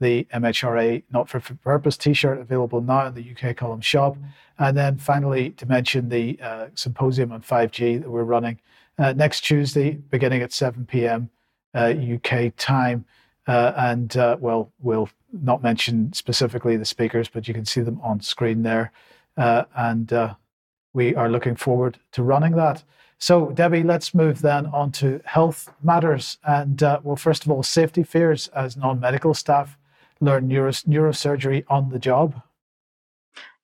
the MHRA Not for Purpose t shirt available now in the UK column shop. And then finally, to mention the symposium on 5G that we're running uh, next Tuesday, beginning at 7 p.m. Uh, UK time. Uh, and uh, well, we'll not mention specifically the speakers, but you can see them on screen there. Uh, and we are looking forward to running that. So, Debi, let's move then on to health matters. And well, first of all, safety fears as non medical staff learn neuro- neurosurgery on the job?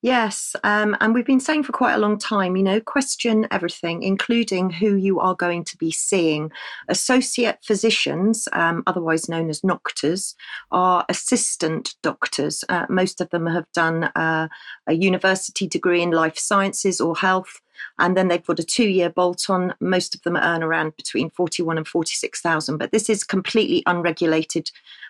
Yes, um, and we've been saying for quite a long time, you know, question everything, including who you are going to be seeing. Associate physicians, um, otherwise known as doctors, are assistant doctors. Uh, most of them have done uh, a university degree in life sciences or health, and then they've got a two-year bolt-on. Most of them earn around between forty-one and forty-six thousand, but this is completely unregulated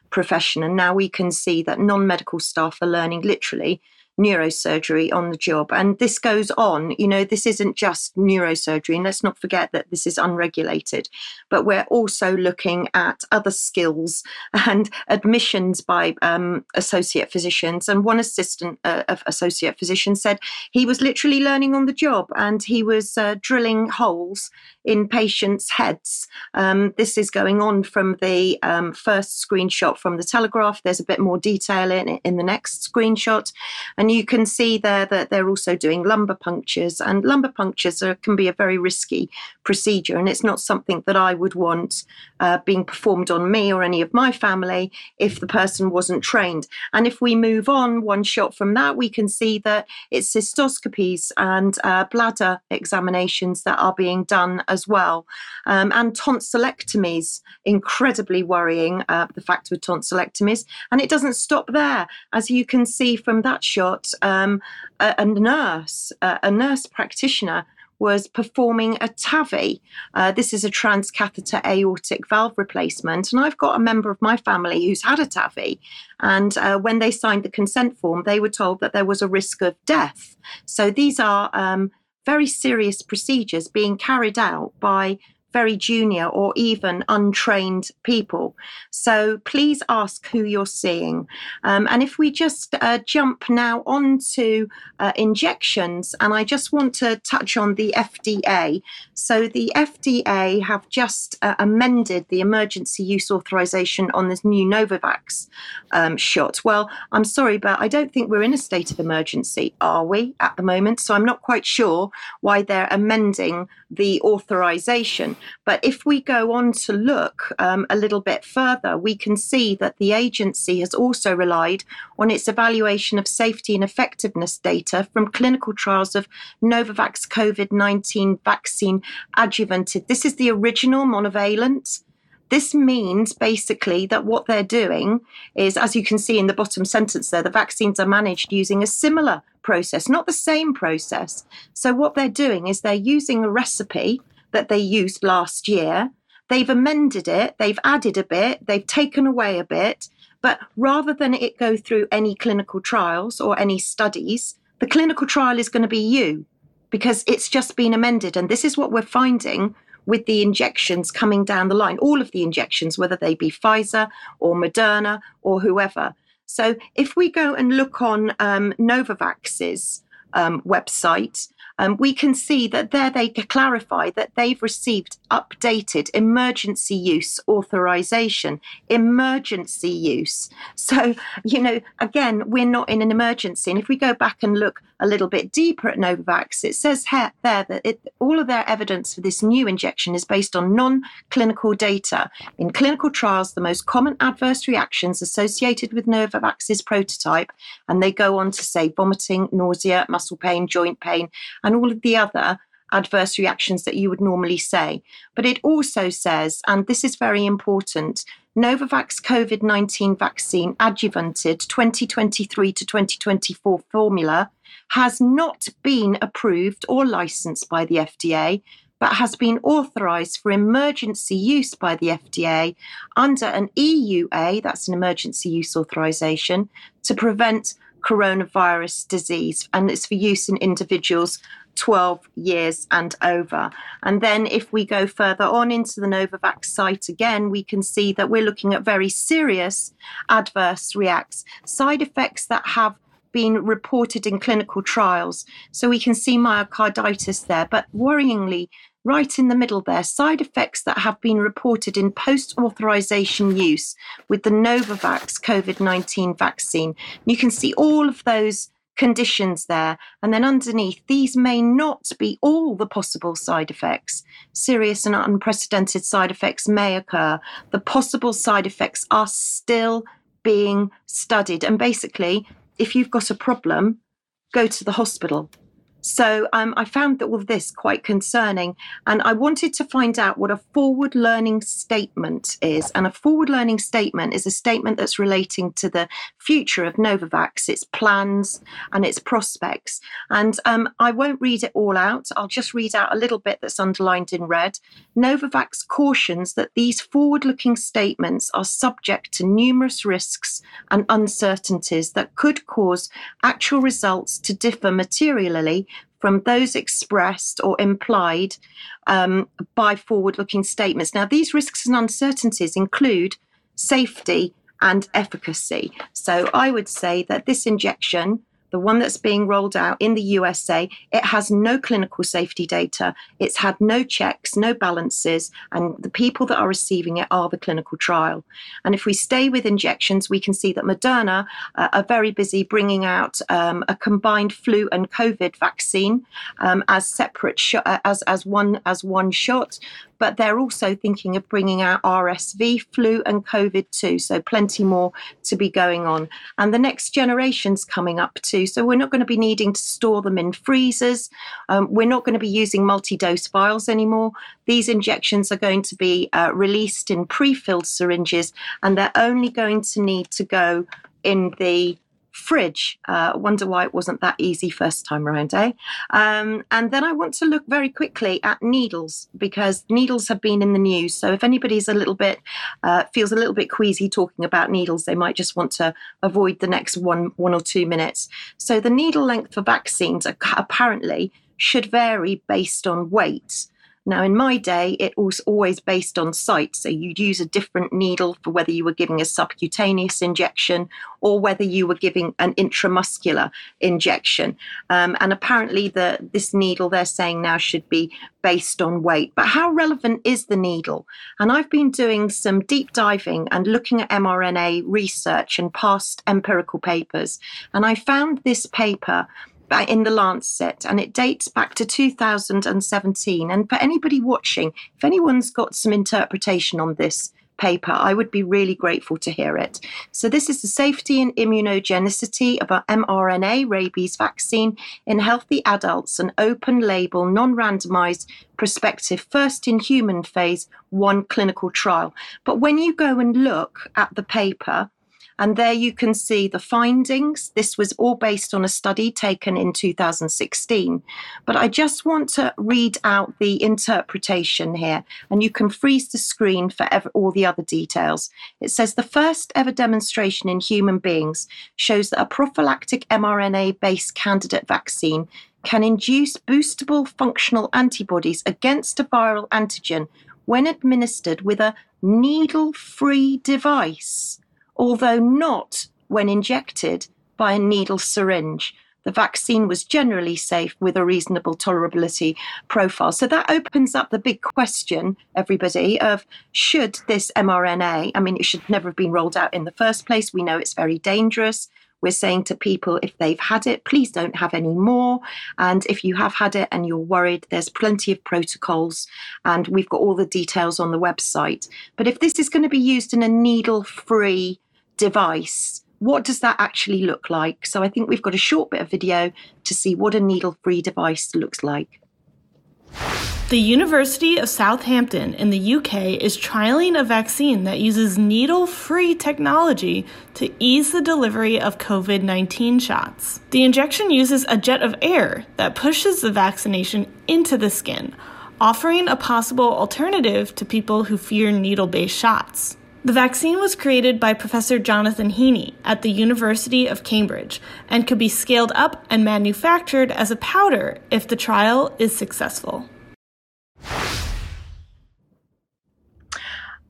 profession. And now we can see that non medical staff are learning literally neurosurgery on the job. And this goes on, you know, this isn't just neurosurgery. And let's not forget that this is unregulated, but we're also looking at other skills and admissions by um, associate physicians. And one assistant uh, of associate physician said he was literally learning on the job and he was uh, drilling holes in patients' heads. Um, this is going on from the um, first screenshot from the Telegraph. There's a bit more detail in in the next screenshot. And and you can see there that they're also doing lumbar punctures, and lumbar punctures are, can be a very risky procedure, and it's not something that I would want uh, being performed on me or any of my family if the person wasn't trained. And if we move on one shot from that, we can see that it's cystoscopies and uh, bladder examinations that are being done as well, um, and tonsillectomies. Incredibly worrying, uh, the fact with tonsillectomies, and it doesn't stop there, as you can see from that shot got um, a, a, nurse, uh, a nurse practitioner was performing a TAVI. Uh, this is a transcatheter aortic valve replacement. And I've got a member of my family who's had a TAVI. And uh, when they signed the consent form, they were told that there was a risk of death. So these are um, very serious procedures being carried out by very junior or even untrained people. So please ask who you're seeing. Um, and if we just uh, jump now onto uh, injections, and I just want to touch on the FDA. So the FDA have just uh, amended the emergency use authorization on this new Novavax um, shot. Well, I'm sorry, but I don't think we're in a state of emergency, are we, at the moment? So I'm not quite sure why they're amending the authorization. But if we go on to look um, a little bit further, we can see that the agency has also relied on its evaluation of safety and effectiveness data from clinical trials of Novavax COVID 19 vaccine adjuvanted. This is the original monovalent This means basically that what they're doing is, as you can see in the bottom sentence there, the vaccines are managed using a similar process, not the same process. So, what they're doing is they're using a recipe that they used last year. They've amended it, they've added a bit, they've taken away a bit, but rather than it go through any clinical trials or any studies, the clinical trial is going to be you because it's just been amended. And this is what we're finding with the injections coming down the line, all of the injections, whether they be Pfizer or Moderna or whoever. So if we go and look on um, Novavax's um, website, um, we can see that there they clarify that they've received updated emergency use authorization. Emergency use. So, you know, again, we're not in an emergency. And if we go back and look a little bit deeper at Novavax, it says here, there that it, all of their evidence for this new injection is based on non clinical data. In clinical trials, the most common adverse reactions associated with Novavax's prototype, and they go on to say vomiting, nausea, muscle pain, joint pain, and all of the other adverse reactions that you would normally say. But it also says, and this is very important, Novavax COVID 19 vaccine adjuvanted 2023 to 2024 formula has not been approved or licensed by the FDA, but has been authorized for emergency use by the FDA under an EUA, that's an emergency use authorization, to prevent coronavirus disease. And it's for use in individuals 12 years and over. And then if we go further on into the Novavax site again, we can see that we're looking at very serious adverse reacts, side effects that have been reported in clinical trials. So we can see myocarditis there, but worryingly, right in the middle there, side effects that have been reported in post authorization use with the Novavax COVID 19 vaccine. You can see all of those conditions there. And then underneath, these may not be all the possible side effects. Serious and unprecedented side effects may occur. The possible side effects are still being studied. And basically, if you've got a problem, go to the hospital. So um, I found all of this quite concerning, and I wanted to find out what a forward learning statement is. And a forward learning statement is a statement that's relating to the future of Novavax, its plans and its prospects. And um, I won't read it all out. I'll just read out a little bit that's underlined in red. Novavax cautions that these forward looking statements are subject to numerous risks and uncertainties that could cause actual results to differ materially from those expressed or implied um, by forward looking statements. Now, these risks and uncertainties include safety and efficacy. So I would say that this injection the one that's being rolled out in the USA, it has no clinical safety data. It's had no checks, no balances, and the people that are receiving it are the clinical trial. And if we stay with injections, we can see that Moderna uh, are very busy bringing out um, a combined flu and COVID vaccine um, as separate sh- uh, as as one as one shot but they're also thinking of bringing out RSV, flu, and COVID too. So plenty more to be going on. And the next generation's coming up too. So we're not going to be needing to store them in freezers. Um, we're not going to be using multi dose vials anymore. These injections are going to be uh, released in pre filled syringes, and they're only going to need to go in the fridge. Uh, wonder why it wasn't that easy first time around, eh? Um, and then I want to look very quickly at needles because needles have been in the news. So if anybody's a little bit uh, feels a little bit queasy talking about needles, they might just want to avoid the next one one or two minutes. So the needle length for vaccines apparently should vary based on weight. Now, in my day, it was always based on site. So you'd use a different needle for whether you were giving a subcutaneous injection or whether you were giving an intramuscular injection. Um, and apparently, the this needle they're saying now should be based on weight. But how relevant is the needle? And I've been doing some deep diving and looking at mRNA research and past empirical papers. And I found this paper in the Lancet, and it dates back to 2017. And for anybody watching, if anyone's got some interpretation on this, paper, I would be really grateful to hear it. So, this is the safety and immunogenicity of an mRNA rabies vaccine in healthy adults, an open label, non randomized, prospective, first in human phase one clinical trial. But when you go and look at the paper, and there you can see the findings. This was all based on a study taken in 2016. But I just want to read out the interpretation here, and you can freeze the screen for all the other details. It says the first ever demonstration in human beings shows that a prophylactic mRNA based candidate vaccine can induce boostable functional antibodies against a viral antigen when administered with a needle free device although not when injected by a needle syringe. The vaccine was generally safe with a reasonable tolerability profile. So that opens up the big question, everybody, of should this mRNA, I mean, it should never have been rolled out in the first place. We know it's very dangerous. We're saying to people, if they've had it, please don't have any more. And if you have had it and you're worried, there's plenty of protocols and we've got all the details on the website. But if this is going to be used in a needle free device, what does that actually look like? So I think we've got a short bit of video to see what a needle free device looks like. The University of Southampton in the UK is trialing a vaccine that uses needle free technology to ease the delivery of COVID 19 shots. The injection uses a jet of air that pushes the vaccination into the skin, offering a possible alternative to people who fear needle based shots. The vaccine was created by Professor Jonathan Heeney at the University of Cambridge and could be scaled up and manufactured as a powder if the trial is successful.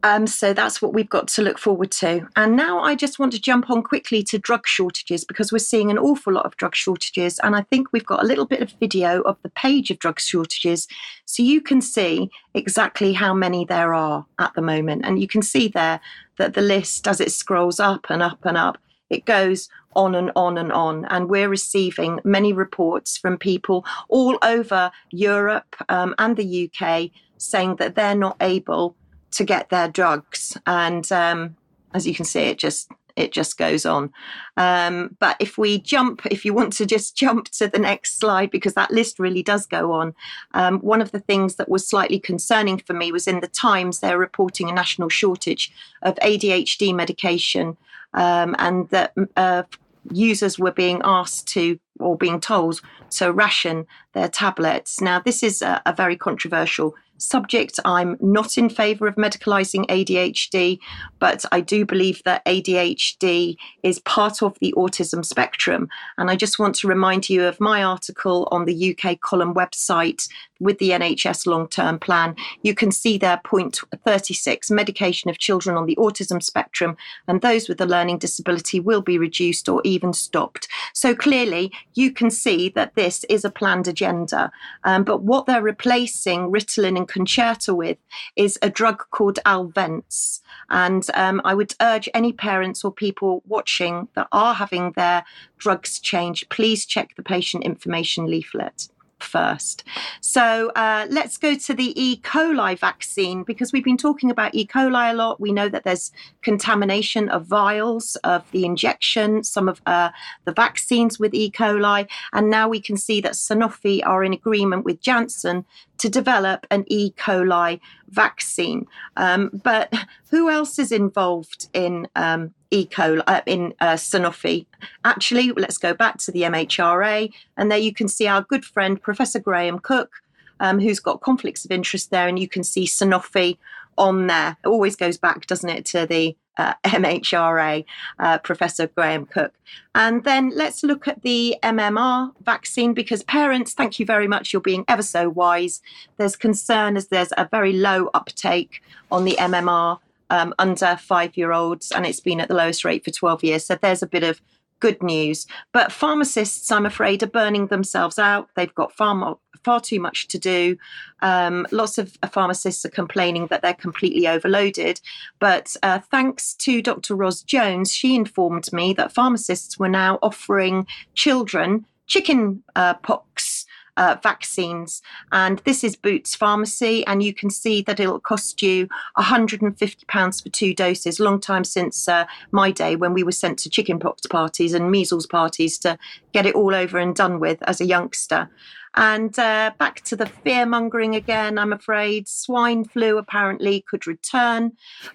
Um, so that's what we've got to look forward to. And now I just want to jump on quickly to drug shortages because we're seeing an awful lot of drug shortages. And I think we've got a little bit of video of the page of drug shortages so you can see exactly how many there are at the moment. And you can see there that the list, as it scrolls up and up and up, it goes on and on and on. And we're receiving many reports from people all over Europe um, and the UK saying that they're not able to get their drugs. And um, as you can see, it just it just goes on. Um, but if we jump, if you want to just jump to the next slide, because that list really does go on. Um, one of the things that was slightly concerning for me was in the Times, they're reporting a national shortage of ADHD medication um, and that uh, users were being asked to or being told to ration their tablets. Now, this is a, a very controversial subject. I'm not in favour of medicalising ADHD, but I do believe that ADHD is part of the autism spectrum. And I just want to remind you of my article on the UK column website with the NHS long term plan. You can see there point 36 medication of children on the autism spectrum and those with a learning disability will be reduced or even stopped. So clearly, you can see that this is a planned agenda. Um, but what they're replacing Ritalin and Concerta with is a drug called Elvanse. And um, I would urge any parents or people watching that are having their drugs changed, please check the patient information leaflet first. So uh, let's go to the E. coli vaccine because we've been talking about E. coli a lot. We know that there's contamination of vials of the injection, some of uh, the vaccines with E. coli, and now we can see that Sanofi are in agreement with Janssen to develop an E. coli vaccine. Um, but who else is involved in um, E. coli, uh, in uh, Sanofi? Actually, let's go back to the MHRA, and there you can see our good friend, Professor Graham Cooke, um, who's got conflicts of interest there, and you can see Sanofi on there. It always goes back, doesn't it, to the uh, MHRA, uh, Professor Graham Cooke. And then let's look at the MMR vaccine because parents, thank you very much. You're being ever so wise. There's concern as there's a very low uptake on the MMR um, under five year olds, and it's been at the lowest rate for 12 years. So there's a bit of good news. But pharmacists, I'm afraid, are burning themselves out. They've got far more, far too much to do. Um, lots of uh, pharmacists are complaining that they're completely overloaded. But uh, thanks to Dr. Ros Jones, she informed me that pharmacists were now offering children chicken uh, pox uh, vaccines. And this is Boots Pharmacy, and you can see that it'll cost you £150 for two doses. Long time since uh, my day when we were sent to chickenpox parties and measles parties to get it all over and done with as a youngster. And uh, back to the fear mongering again, I'm afraid. Swine flu apparently could return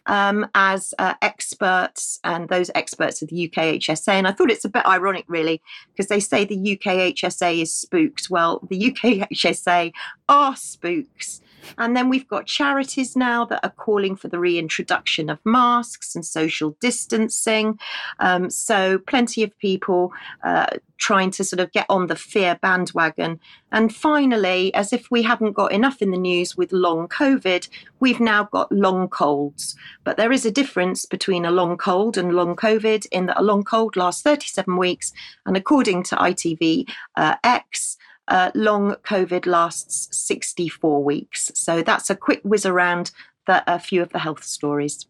um, as uh, experts, and those experts are the UKHSA. And I thought it's a bit ironic, really, because they say the UKHSA is spooks. Well, the UKHSA are spooks. And then we've got charities now that are calling for the reintroduction of masks and social distancing. Um, so, plenty of people uh, trying to sort of get on the fear bandwagon. And finally, as if we haven't got enough in the news with long COVID, we've now got long colds. But there is a difference between a long cold and long COVID in that a long cold lasts 37 weeks. And according to ITV uh, X, uh, long COVID lasts 64 weeks. So that's a quick whiz around the, a few of the health stories.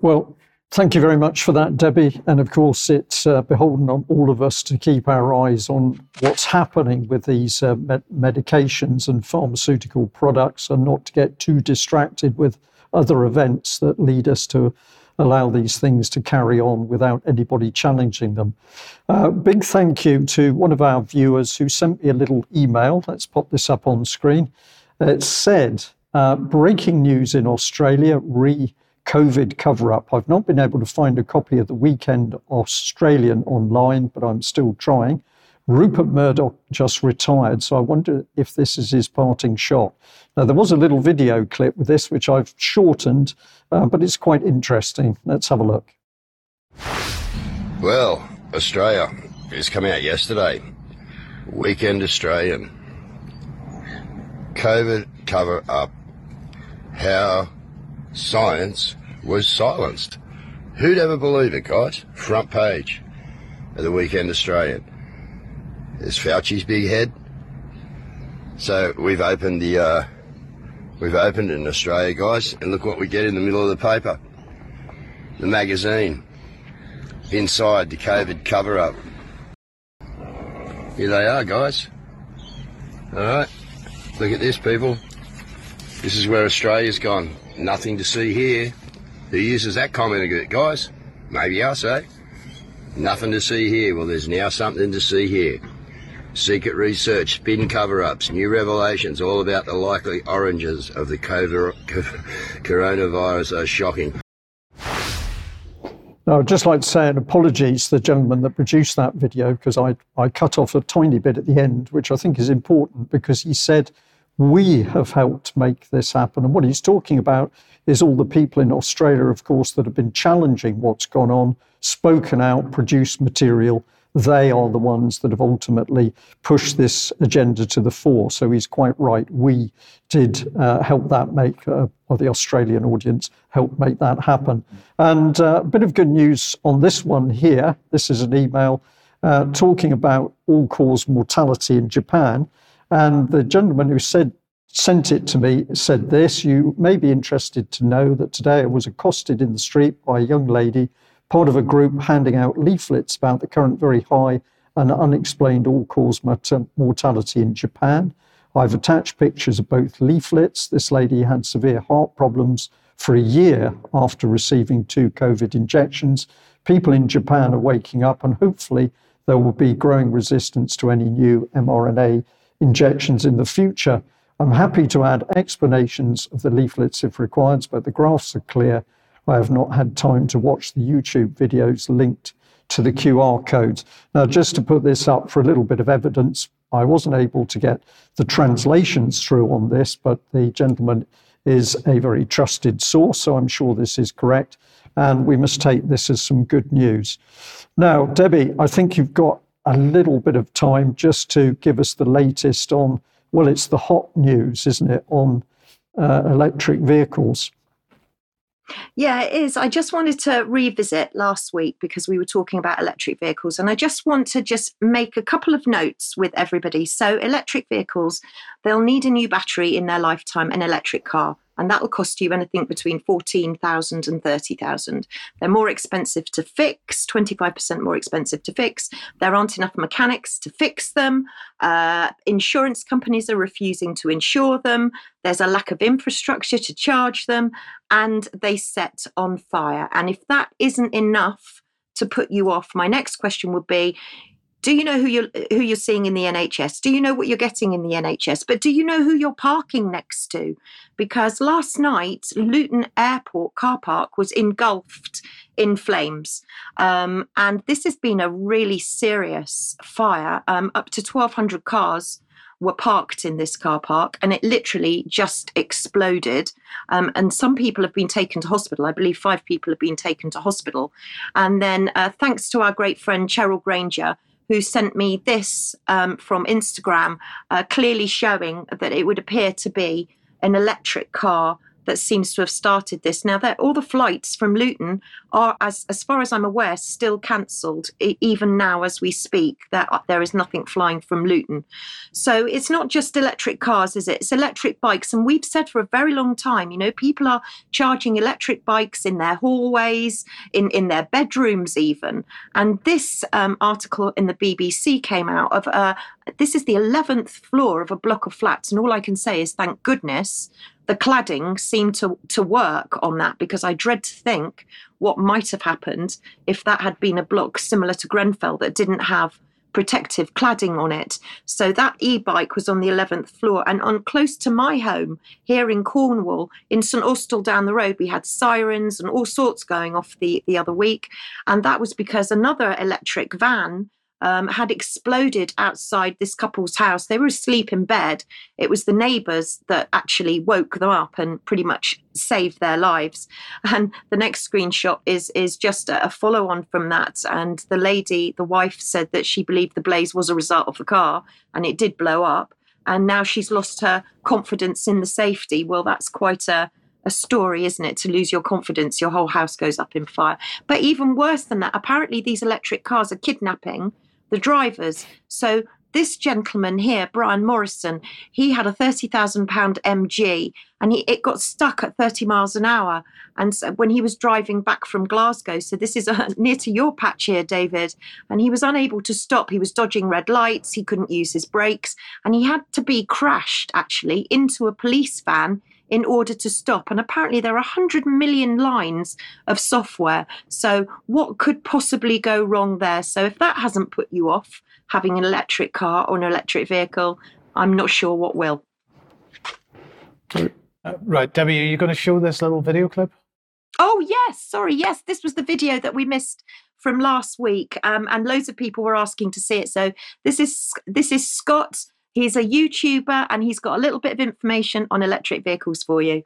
Well, thank you very much for that, Debi. And of course, it's uh, beholden on all of us to keep our eyes on what's happening with these uh, med- medications and pharmaceutical products and not to get too distracted with other events that lead us to allow these things to carry on without anybody challenging them. Uh, big thank you to one of our viewers who sent me a little email. Let's pop this up on screen. It said, uh, breaking news in Australia, re COVID cover up. I've not been able to find a copy of the Weekend Australian online, but I'm still trying. Rupert Murdoch just retired, so I wonder if this is his parting shot. Now, there was a little video clip with this, which I've shortened, uh, but it's quite interesting. Let's have a look. Well, Australia is coming out yesterday. Weekend Australian. COVID cover up. How science was silenced. Who'd ever believe it, guys? Front page of the Weekend Australian. There's Fauci's big head. So we've opened the, uh, we've opened in Australia, guys, and look what we get in the middle of the paper. The magazine. Inside the COVID cover up. Here they are, guys. Alright. Look at this, people. This is where Australia's gone. Nothing to see here. Who uses that comment, guys? Maybe us, eh? Nothing to see here. Well, there's now something to see here. Secret research, spin cover ups, new revelations, all about the likely oranges of the coronavirus are shocking. Now, I'd just like to say an apologies to the gentleman that produced that video because I, I cut off a tiny bit at the end, which I think is important because he said, We have helped make this happen. And what he's talking about is all the people in Australia, of course, that have been challenging what's gone on, spoken out, produced material they are the ones that have ultimately pushed this agenda to the fore. So he's quite right. We did uh, help that make, uh, or the Australian audience helped make that happen. And uh, a bit of good news on this one here. This is an email uh, talking about all cause mortality in Japan. And the gentleman who said sent it to me said this You may be interested to know that today I was accosted in the street by a young lady part of a group handing out leaflets about the current very high and unexplained all cause mortality in Japan. I've attached pictures of both leaflets. This lady had severe heart problems for a year after receiving two COVID injections. People in Japan are waking up, and hopefully, there will be growing resistance to any new mRNA injections in the future. I'm happy to add explanations of the leaflets if required, but the graphs are clear I have not had time to watch the YouTube videos linked to the QR codes. Now, just to put this up for a little bit of evidence, I wasn't able to get the translations through on this, but the gentleman is a very trusted source, so I'm sure this is correct. And we must take this as some good news. Now, Debi, I think you've got a little bit of time just to give us the latest on, well, it's the hot news, isn't it, on uh, electric vehicles. Yeah, it is. I just wanted to revisit last week because we were talking about electric vehicles, and I just want to just make a couple of notes with everybody. So, electric vehicles, they'll need a new battery in their lifetime, an electric car. And that will cost you anything between 14,000 and 30,000. They're more expensive to fix, 25% more expensive to fix. There aren't enough mechanics to fix them. Uh, insurance companies are refusing to insure them. There's a lack of infrastructure to charge them, and they set on fire. And if that isn't enough to put you off, my next question would be do you know who you're who you're seeing in the NHS? Do you know what you're getting in the NHS? But do you know who you're parking next to? Because last night, Luton Airport car park was engulfed in flames, um, and this has been a really serious fire. Um, up to 1,200 cars were parked in this car park and it literally just exploded. Um, and some people have been taken to hospital. I believe five people have been taken to hospital. And then, uh, thanks to our great friend Cheryl Granger, who sent me this um, from Instagram, uh, clearly showing that it would appear to be an electric car that seems to have started this. Now, all the flights from Luton are, as as far as I'm aware, still cancelled. Even now, as we speak, there there is nothing flying from Luton. So it's not just electric cars, is it? It's electric bikes, and we've said for a very long time, you know, people are charging electric bikes in their hallways, in in their bedrooms, even. And this um, article in the BBC came out of uh, this is the 11th floor of a block of flats, and all I can say is thank goodness the cladding seemed to, to work on that because I dread to think what might have happened if that had been a block similar to Grenfell that didn't have protective cladding on it. So that e-bike was on the 11th floor and on close to my home here in Cornwall, in St Austell down the road, we had sirens and all sorts going off the, the other week. And that was because another electric van um, had exploded outside this couple's house. They were asleep in bed. It was the neighbours that actually woke them up and pretty much saved their lives. And the next screenshot is is just a, a follow on from that. And the lady, the wife, said that she believed the blaze was a result of the car, and it did blow up. And now she's lost her confidence in the safety. Well, that's quite a a story, isn't it? To lose your confidence, your whole house goes up in fire. But even worse than that, apparently these electric cars are kidnapping the drivers. So this gentleman here, Brian Morrison, he had a thirty thousand pound MG, and he, it got stuck at thirty miles an hour. And so when he was driving back from Glasgow, so this is uh, near to your patch here, David, and he was unable to stop. He was dodging red lights. He couldn't use his brakes, and he had to be crashed actually into a police van in order to stop. And apparently, there are 100 million lines of software. So, what could possibly go wrong there? So, if that hasn't put you off having an electric car or an electric vehicle, I'm not sure what will. Uh, right, Debi, are you going to show this little video clip? Oh, yes. Sorry. Yes, this was the video that we missed from last week, um, and loads of people were asking to see it. So this is this is Scott He's a YouTuber and he's got a little bit of information on electric vehicles for you.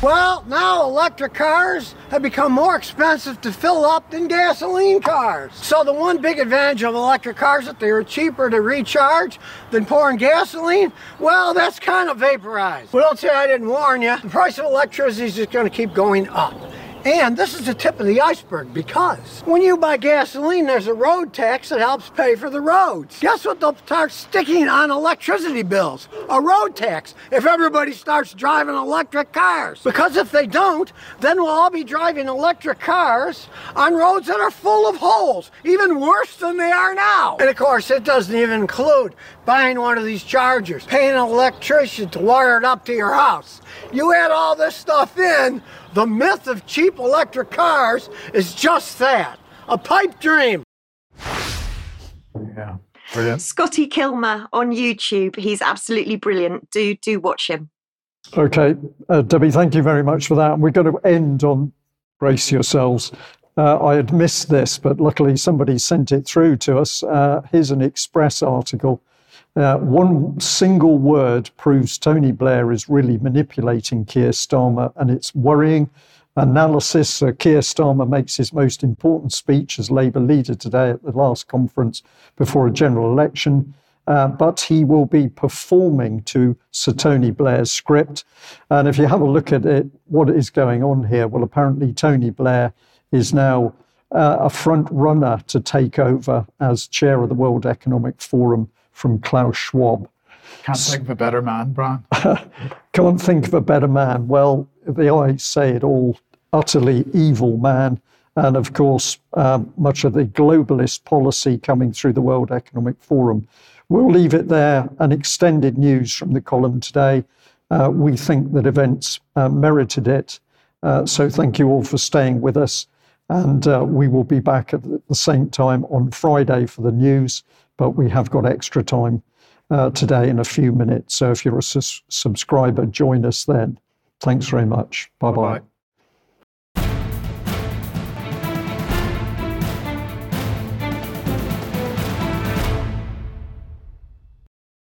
Well, now electric cars have become more expensive to fill up than gasoline cars. So the one big advantage of electric cars is that they are cheaper to recharge than pouring gasoline. Well, that's kind of vaporized. But don't I didn't warn you. The price of electricity is just going to keep going up. And this is the tip of the iceberg because when you buy gasoline, there's a road tax that helps pay for the roads. Guess what they'll start sticking on electricity bills? A road tax if everybody starts driving electric cars. Because if they don't, then we'll all be driving electric cars on roads that are full of holes, even worse than they are now. And of course, it doesn't even include buying one of these chargers, paying an electrician to wire it up to your house. You add all this stuff in, the myth of cheap electric cars is just that a pipe dream. Yeah, brilliant. Scotty Kilmer on YouTube. He's absolutely brilliant. Do do watch him. Okay, uh, Debi, thank you very much for that. we're going to end on brace yourselves. Uh, I had missed this, but luckily somebody sent it through to us. Uh, here's an Express article uh, one single word proves Tony Blair is really manipulating Keir Starmer, and it's worrying. Analysis uh, Keir Starmer makes his most important speech as Labour leader today at the last conference before a general election. Uh, but he will be performing to Sir Tony Blair's script. And if you have a look at it, what is going on here? Well, apparently, Tony Blair is now uh, a front runner to take over as chair of the World Economic Forum from Klaus Schwab. Can't think of a better man, Brian. Can't think of a better man. Well, the eyes say it all utterly evil man. And of course, um, much of the globalist policy coming through the World Economic Forum. We'll leave it there. An extended news from the column today. Uh, we think that events uh, merited it. Uh, so thank you all for staying with us. And uh, we will be back at the same time on Friday for the news, but we have got extra time uh, today in a few minutes. So if you're a su- subscriber, join us then. Thanks very much. Bye bye.